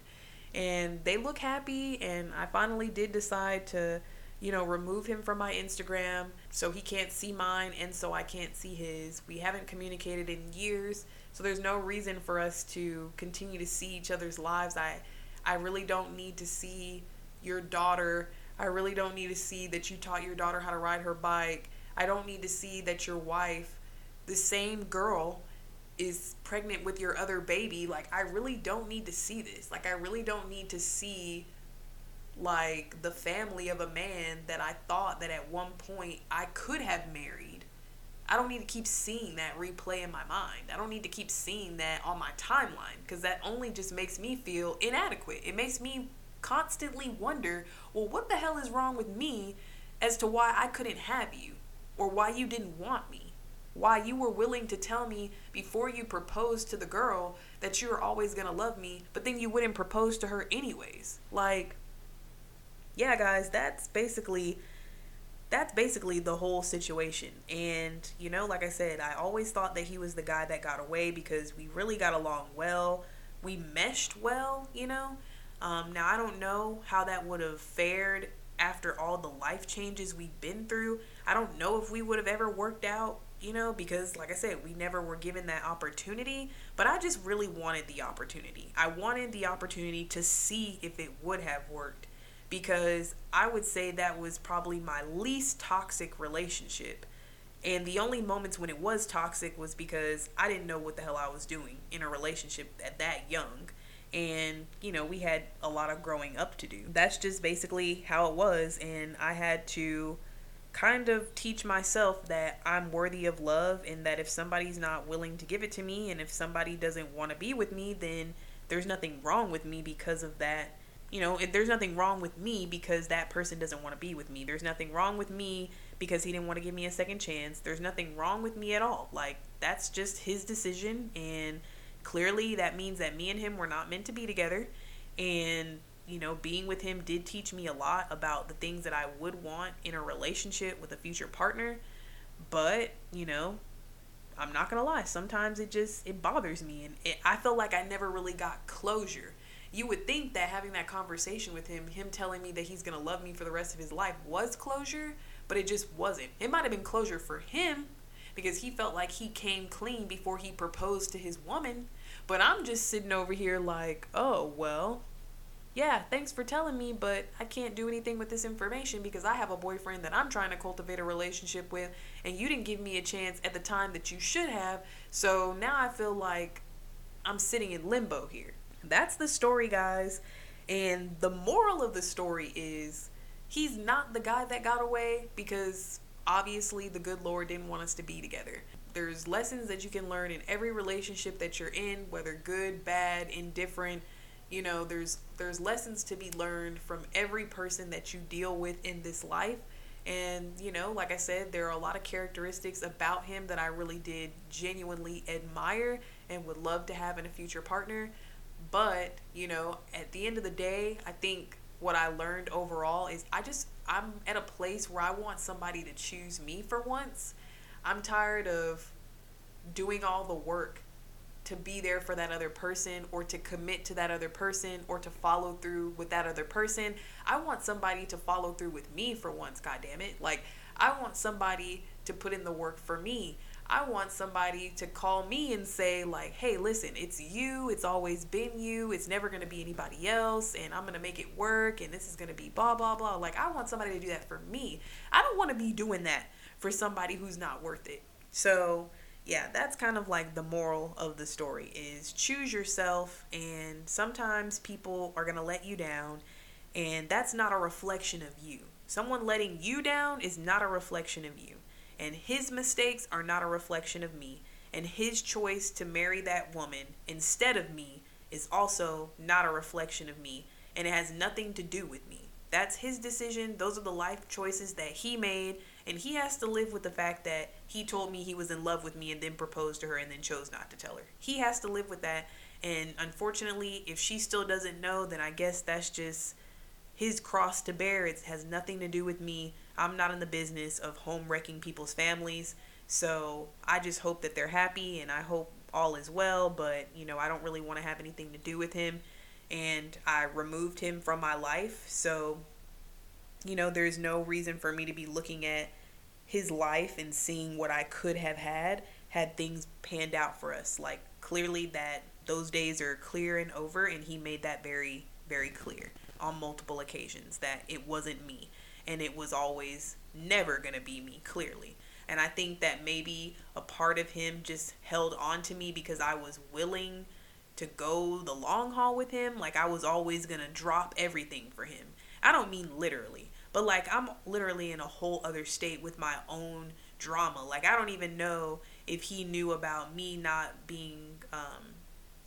And they look happy. And I finally did decide to you know, remove him from my Instagram so he can't see mine and so I can't see his. We haven't communicated in years, so there's no reason for us to continue to see each other's lives. I I really don't need to see your daughter. I really don't need to see that you taught your daughter how to ride her bike. I don't need to see that your wife, the same girl, is pregnant with your other baby. Like I really don't need to see this. Like I really don't need to see like the family of a man that I thought that at one point I could have married. I don't need to keep seeing that replay in my mind. I don't need to keep seeing that on my timeline because that only just makes me feel inadequate. It makes me constantly wonder, well, what the hell is wrong with me as to why I couldn't have you or why you didn't want me? Why you were willing to tell me before you proposed to the girl that you were always going to love me, but then you wouldn't propose to her anyways. Like, yeah, guys, that's basically that's basically the whole situation. And, you know, like I said, I always thought that he was the guy that got away because we really got along well. We meshed well, you know. Um, now, I don't know how that would have fared after all the life changes we've been through. I don't know if we would have ever worked out, you know, because, like I said, we never were given that opportunity. But I just really wanted the opportunity. I wanted the opportunity to see if it would have worked because I would say that was probably my least toxic relationship. And the only moments when it was toxic was because I didn't know what the hell I was doing in a relationship at that young. And, you know, we had a lot of growing up to do. That's just basically how it was. And I had to kind of teach myself that I'm worthy of love and that if somebody's not willing to give it to me and if somebody doesn't want to be with me, then there's nothing wrong with me because of that you know, there's nothing wrong with me because that person doesn't want to be with me. There's nothing wrong with me because he didn't want to give me a second chance. There's nothing wrong with me at all. Like that's just his decision and clearly that means that me and him were not meant to be together and you know, being with him did teach me a lot about the things that I would want in a relationship with a future partner. But, you know, I'm not to lie, sometimes it just it bothers me and it, I feel like I never really got closure you would think that having that conversation with him, him telling me that he's gonna love me for the rest of his life, was closure, but it just wasn't. It might have been closure for him because he felt like he came clean before he proposed to his woman. But I'm just sitting over here like, oh, well, yeah, thanks for telling me, but I can't do anything with this information because I have a boyfriend that I'm trying to cultivate a relationship with, and you didn't give me a chance at the time that you should have. So now I feel like I'm sitting in limbo here. That's the story, guys. And the moral of the story is he's not the guy that got away because obviously the good Lord didn't want us to be together. There's lessons that you can learn in every relationship that you're in, whether good, bad, indifferent. You know, there's there's lessons to be learned from every person that you deal with in this life. And, you know, like I said, there are a lot of characteristics about him that I really did genuinely admire and would love to have in a future partner. But, you know, at the end of the day, I think what I learned overall is I just, I'm at a place where I want somebody to choose me for once. I'm tired of doing all the work to be there for that other person or to commit to that other person or to follow through with that other person. I want somebody to follow through with me for once, god damn it. Like I want somebody to put in the work for me. I want somebody to call me and say, like, hey, listen, it's you. It's always been you. It's never going to be anybody else. And I'm going to make it work. And this is going to be blah, blah, blah. Like, I want somebody to do that for me. I don't want to be doing that for somebody who's not worth it. So, yeah, that's kind of like the moral of the story is choose yourself. And sometimes people are going to let you down. And that's not a reflection of you. Someone letting you down is not a reflection of you. And his mistakes are not a reflection of me. And his choice to marry that woman instead of me is also not a reflection of me. And it has nothing to do with me. That's his decision. Those are the life choices that he made. And he has to live with the fact that he told me he was in love with me and then proposed to her and then chose not to tell her. He has to live with that. And unfortunately, if she still doesn't know, then I guess that's just his cross to bear. It has nothing to do with me. I'm not in the business of home wrecking people's families. So I just hope that they're happy and I hope all is well. But, you know, I don't really want to have anything to do with him. And I removed him from my life. So, you know, there's no reason for me to be looking at his life and seeing what I could have had had things panned out for us. Like, clearly, that those days are clear and over. And he made that very, very clear on multiple occasions that it wasn't me. And it was always never going to be me clearly. And i think that maybe a part of him just held on to me because i was willing to go the long haul with him. Like i was always going to drop everything for him. I don't mean literally but like i'm literally in a whole other state with my own drama. Like i don't even know if he knew about me not being um,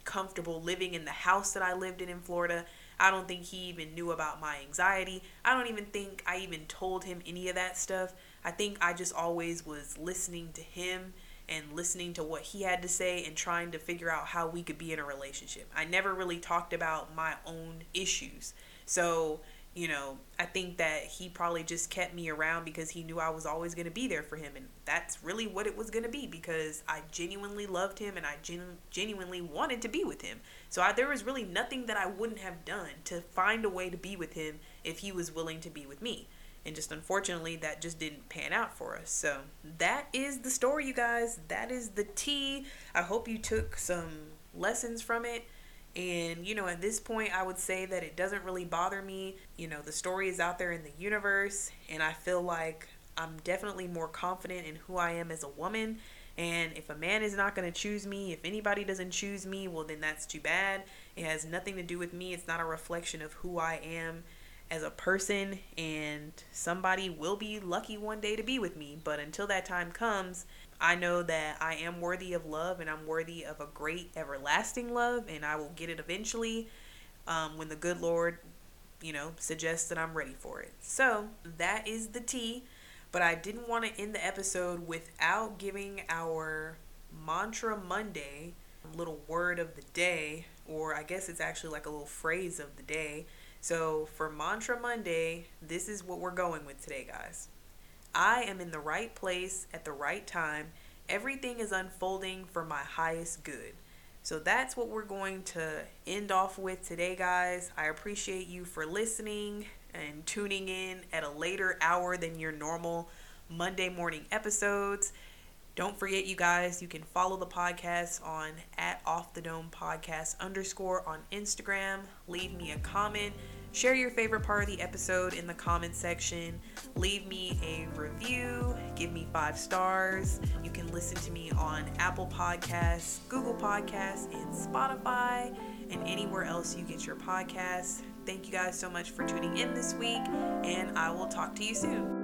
comfortable living in the house that i lived in in florida I don't think he even knew about my anxiety. I don't even think I even told him any of that stuff. I think I just always was listening to him and listening to what he had to say and trying to figure out how we could be in a relationship. I never really talked about my own issues. So you know, I think that he probably just kept me around because he knew I was always going to be there for him. And that's really what it was going to be because I genuinely loved him and I genu- genuinely wanted to be with him. So I, there was really nothing that I wouldn't have done to find a way to be with him if he was willing to be with me. And just unfortunately, that just didn't pan out for us. So that is the story, you guys. That is the tea. I hope you took some lessons from it. And, you know, at this point, I would say that it doesn't really bother me. You know, the story is out there in the universe, and I feel like I'm definitely more confident in who I am as a woman. And if a man is not going to choose me, if anybody doesn't choose me, well, then that's too bad. It has nothing to do with me. It's not a reflection of who I am as a person. And somebody will be lucky one day to be with me. But until that time comes, I know that I am worthy of love and I'm worthy of a great everlasting love and I will get it eventually um, when the good Lord, you know, suggests that I'm ready for it. So that is the tea. But I didn't want to end the episode without giving our mantra Monday little word of the day, or I guess it's actually like a little phrase of the day. So for mantra Monday, this is what we're going with today, guys. I am in the right place at the right time. Everything is unfolding for my highest good. So that's what we're going to end off with today, guys. I appreciate you for listening and tuning in at a later hour than your normal Monday morning episodes. Don't forget, you guys, you can follow the podcast on at off the dome podcast underscore on Instagram. Leave me a comment Share your favorite part of the episode in the comment section. Leave me a review. Give me five stars. You can listen to me on Apple Podcasts, Google Podcasts, and Spotify, and anywhere else you get your podcasts. Thank you guys so much for tuning in this week, and I will talk to you soon.